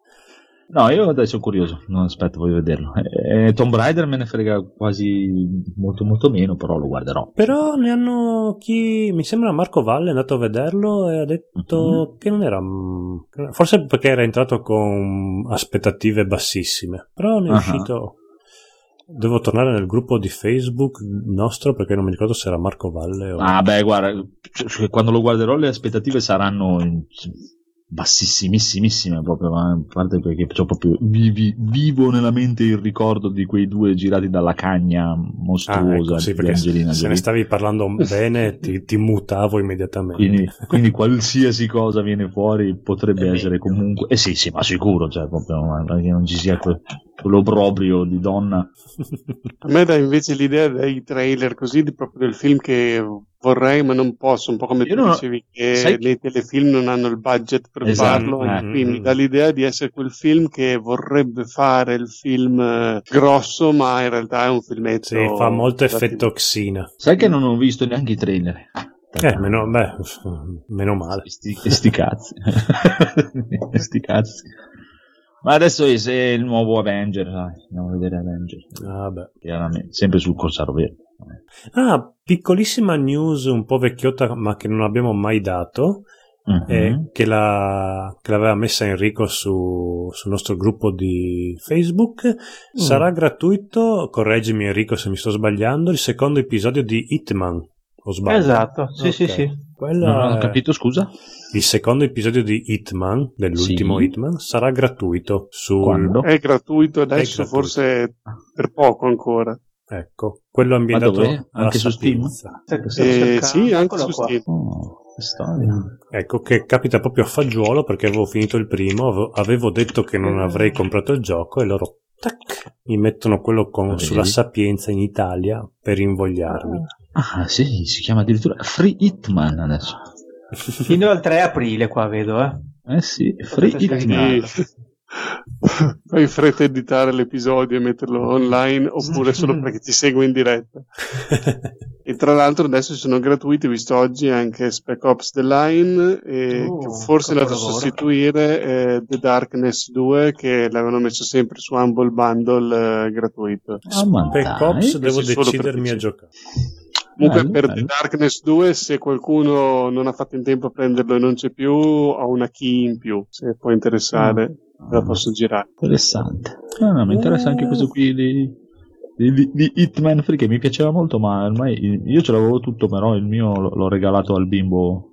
No, io adesso sono curioso, non aspetto, voglio vederlo. Eh, Tomb Raider me ne frega quasi molto molto meno, però lo guarderò. Però ne hanno chi, mi sembra Marco Valle è andato a vederlo e ha detto che non era, mm, forse perché era entrato con aspettative bassissime, però ne è Ah. uscito Devo tornare nel gruppo di Facebook nostro perché non mi ricordo se era Marco Valle o... Ah, beh, guarda, cioè, quando lo guarderò le aspettative saranno bassissimissimissime proprio, ma a parte perché c'ho proprio vivi- vivo nella mente il ricordo di quei due girati dalla cagna Ah, mostruosa ecco, sì, di Angelina se ne Jolie. stavi parlando [laughs] bene ti, ti mutavo immediatamente. Quindi, [laughs] quindi qualsiasi cosa viene fuori potrebbe È essere meglio. comunque... Eh sì, sì, ma sicuro, cioè, proprio, perché non ci sia que- quell'obbrobrio di donna. A me dà invece l'idea dei trailer così di proprio del film che vorrei ma non posso, un po' come Io tu non dicevi che sai- nei telefilm non hanno il budget per Esatto, farlo, eh. e qui mi Mm. dà l'idea di essere quel film che vorrebbe fare il film eh, grosso ma in realtà è un filmetto. Sì, fa molto effetto Xina. Sai che non ho visto neanche i trailer. Eh, meno, beh, meno male. Sti, sti cazzi. [laughs] sti cazzi. Ma adesso è il nuovo Avenger, dai, andiamo a vedere Avenger. Ah, beh. Chiaramente, sempre sul Corsaro Verde. Ah, piccolissima news un po' vecchiotta ma che non abbiamo mai dato. Mhm. eh, che, la- che l'aveva messa Enrico su- sul nostro gruppo di Facebook. Sarà gratuito, correggimi Enrico se mi sto sbagliando, il secondo episodio di Hitman. O sbaglio? Esatto, sì, sì, Ok. sì. Quello Non ho capito, scusa? Il secondo episodio di Hitman, dell'ultimo Sì. Hitman, sarà gratuito sul... Quando? È gratuito adesso, È gratuito. forse per poco ancora. Ecco, quello ambientato alla Anche su Steam? Sto Eh, sì, anche eccolo su qua. Steam. Oh, che storia. Ecco, che capita proprio a fagiolo perché avevo finito il primo, avevo- detto che non avrei comprato il gioco e loro tac, mi mettono quello con- Vedi? sulla sapienza in Italia per invogliarmi. Ah, sì, si chiama addirittura Free Hitman adesso. Fino al 3 aprile qua vedo, eh. Eh sì, Free Hitman. Fai fretta a editare l'episodio e metterlo online oppure solo perché ti segue in diretta. [laughs] E tra l'altro adesso sono gratuiti, ho visto oggi anche Spec Ops The Line, e Oh, che forse è andato a sostituire eh, The Darkness 2 che l'avevano messo sempre su Humble Bundle eh, gratuito. Ah, ma Spec dai. Ops devo decidermi a giocare. Comunque Bello, per bello. The Darkness 2 se qualcuno non ha fatto in tempo a prenderlo e non c'è più ho una key in più, se può interessare la posso girare. Interessante. No, no, mi interessa anche questo qui di, di, di- Hitman Free che mi piaceva molto, ma ormai io ce l'avevo tutto, però il mio l'ho regalato al bimbo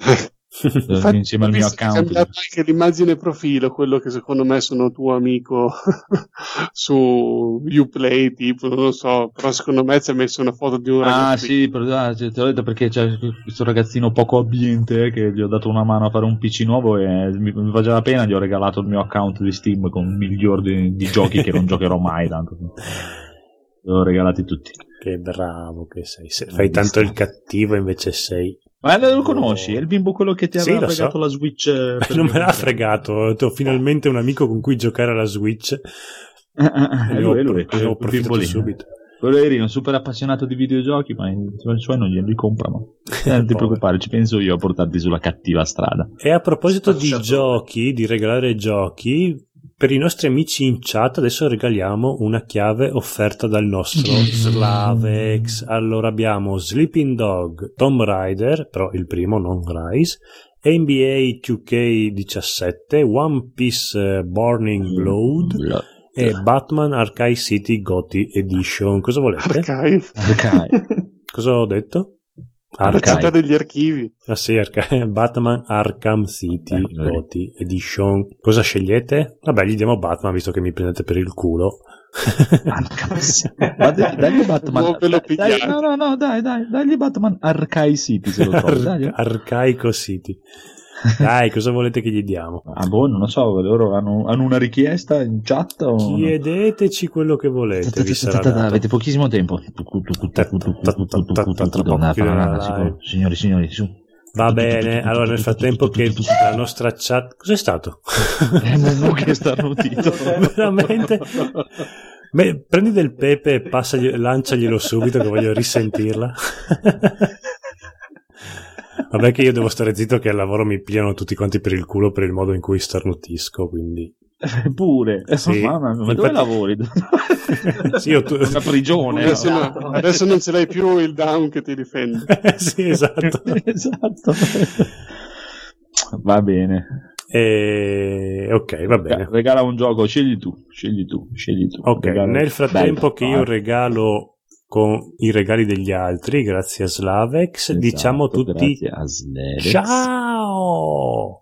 eh, [laughs] Infatti, insieme al mio account. anche l'immagine profilo, quello che secondo me sono tuo amico [laughs] su Uplay, tipo, non lo so, però secondo me ci ha messo una foto di un Ah ragazzo. sì, per- ah, te l'ho detto perché c'è questo ragazzino poco abbiente che gli ho dato una mano a fare un PC nuovo e mi, mi faceva la pena, gli ho regalato il mio account di Steam con un milione di, di giochi che non [laughs] giocherò mai tanto. Li ho regalati tutti. Che bravo che sei. Se- fai tanto il cattivo invece sei... Ma lo conosci? È il bimbo quello che ti Sì, aveva lo so. fregato la Switch. eh, [laughs] Non me l'ha fregato, ho finalmente un amico con cui giocare alla Switch. [laughs] Eh, eh, eh, E è ho lui, è lui, ho approfittato subito. Quello eri un super appassionato di videogiochi, ma i suoi non glieli comprano. [laughs] Non ti preoccupare, ci penso io a portarti sulla cattiva strada. E a proposito di Spacciatore. giochi, di regalare giochi, per i nostri amici in chat adesso regaliamo una chiave offerta dal nostro Slavex. Allora abbiamo Sleeping Dog, Tomb Raider, però il primo non Rise, NBA 2K17, One Piece eh, Burning Blood e Batman Archive City Gotti Edition. Cosa volete? Archive. Archive. Cosa ho detto? La Archive. città degli archivi. Ah sì, Arca- Batman Arkham City Eh, vedi. Gotti Edition. Cosa scegliete? Vabbè, gli diamo Batman visto che mi prendete per il culo. [laughs] Ma dai, dagli Batman. Dai, no, no, no, dai, dai, dagli Batman Archive City se lo trovi. dai. Ar- Arcaico City. Dai, cosa volete che gli diamo? Ah, boh, non lo so, loro hanno, hanno una richiesta in chat o... Chiedeteci quello che volete. Avete pochissimo tempo. Signori, signori, su. Va bene, allora nel frattempo che la nostra chat... Cos'è stato? È Mumu che è starnutito. Veramente? Beh, prendi del pepe e lanciaglielo subito che voglio risentirla. Vabbè che io devo stare zitto che al lavoro mi pigliano tutti quanti per il culo per il modo in cui starnutisco, quindi... [laughs] Pure. Sì. Mamma mia, ma dove Infatti- lavori? [laughs] Sì, io tu- Una prigione. Adesso, no? no- adesso non ce l'hai più il down che ti difende. [laughs] sì, esatto. esatto. Va bene. E... Ok, va bene. Regala un gioco, scegli tu, scegli tu, scegli tu. Ok, Regala- nel frattempo Bello, che io ah, regalo con i regali degli altri, grazie a Slavex, esatto, diciamo tutti grazie a Sledex. ciao!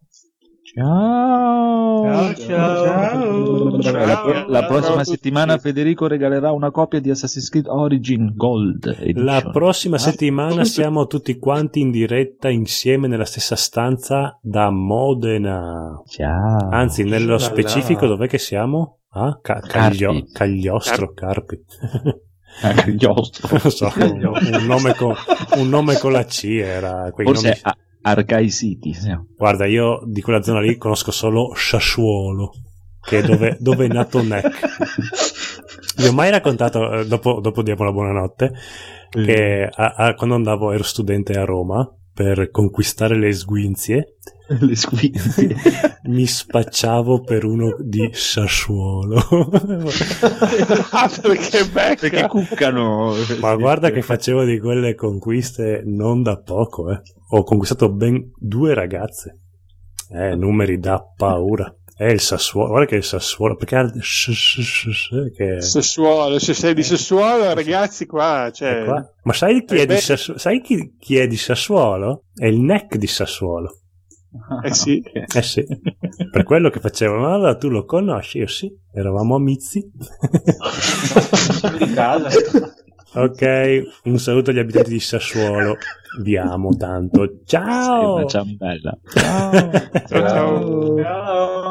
Ciao. ciao. Cioè, la, pro- la Ciao prossima settimana Federico regalerà una copia di Assassin's Creed Origin Gold. Edition. La prossima Ah, settimana siamo tutti quanti in diretta insieme nella stessa stanza da Modena. Ciao. Anzi, nello specifico dov'è che siamo? Ah, Ca- Caglio- Carpi. Cagliostro, Carpi. Ah, [laughs] Non so, un, nome con, un nome con la C era Forse nomi- a- Arcai City. sì. Guarda, io di quella zona lì conosco solo Sassuolo, che è dove, dove è nato Neck. Vi ho mai raccontato, eh, dopo, dopo diamo la buonanotte, che a- a- quando andavo, ero studente a Roma per conquistare le sguinzie, [laughs] Le squinzi. [laughs] mi spacciavo per uno di Sassuolo. Ah, [laughs] perché becca. Perché cuccano. Ma guarda che facevo di quelle conquiste non da poco, eh. Ho conquistato ben due ragazze. Eh, numeri da paura. È il Sassuolo, guarda che è il Sassuolo, perché ha il sh- sh- sh- sh- che Sessuolo, se sei di sessuolo, ragazzi, qua, cioè, qua. Ma sai chi è, Eh, di. Sassuolo? Sai chi, chi è di Sassuolo? È il neck di Sassuolo. Eh sì. [laughs] Eh sì, per quello che facevo. Ma allora tu lo conosci? Io sì, eravamo amici. di [laughs] casa. ok, un saluto agli abitanti di Sassuolo. Vi amo tanto. Ciao! una ciambella. Ciao, ciao. Ciao.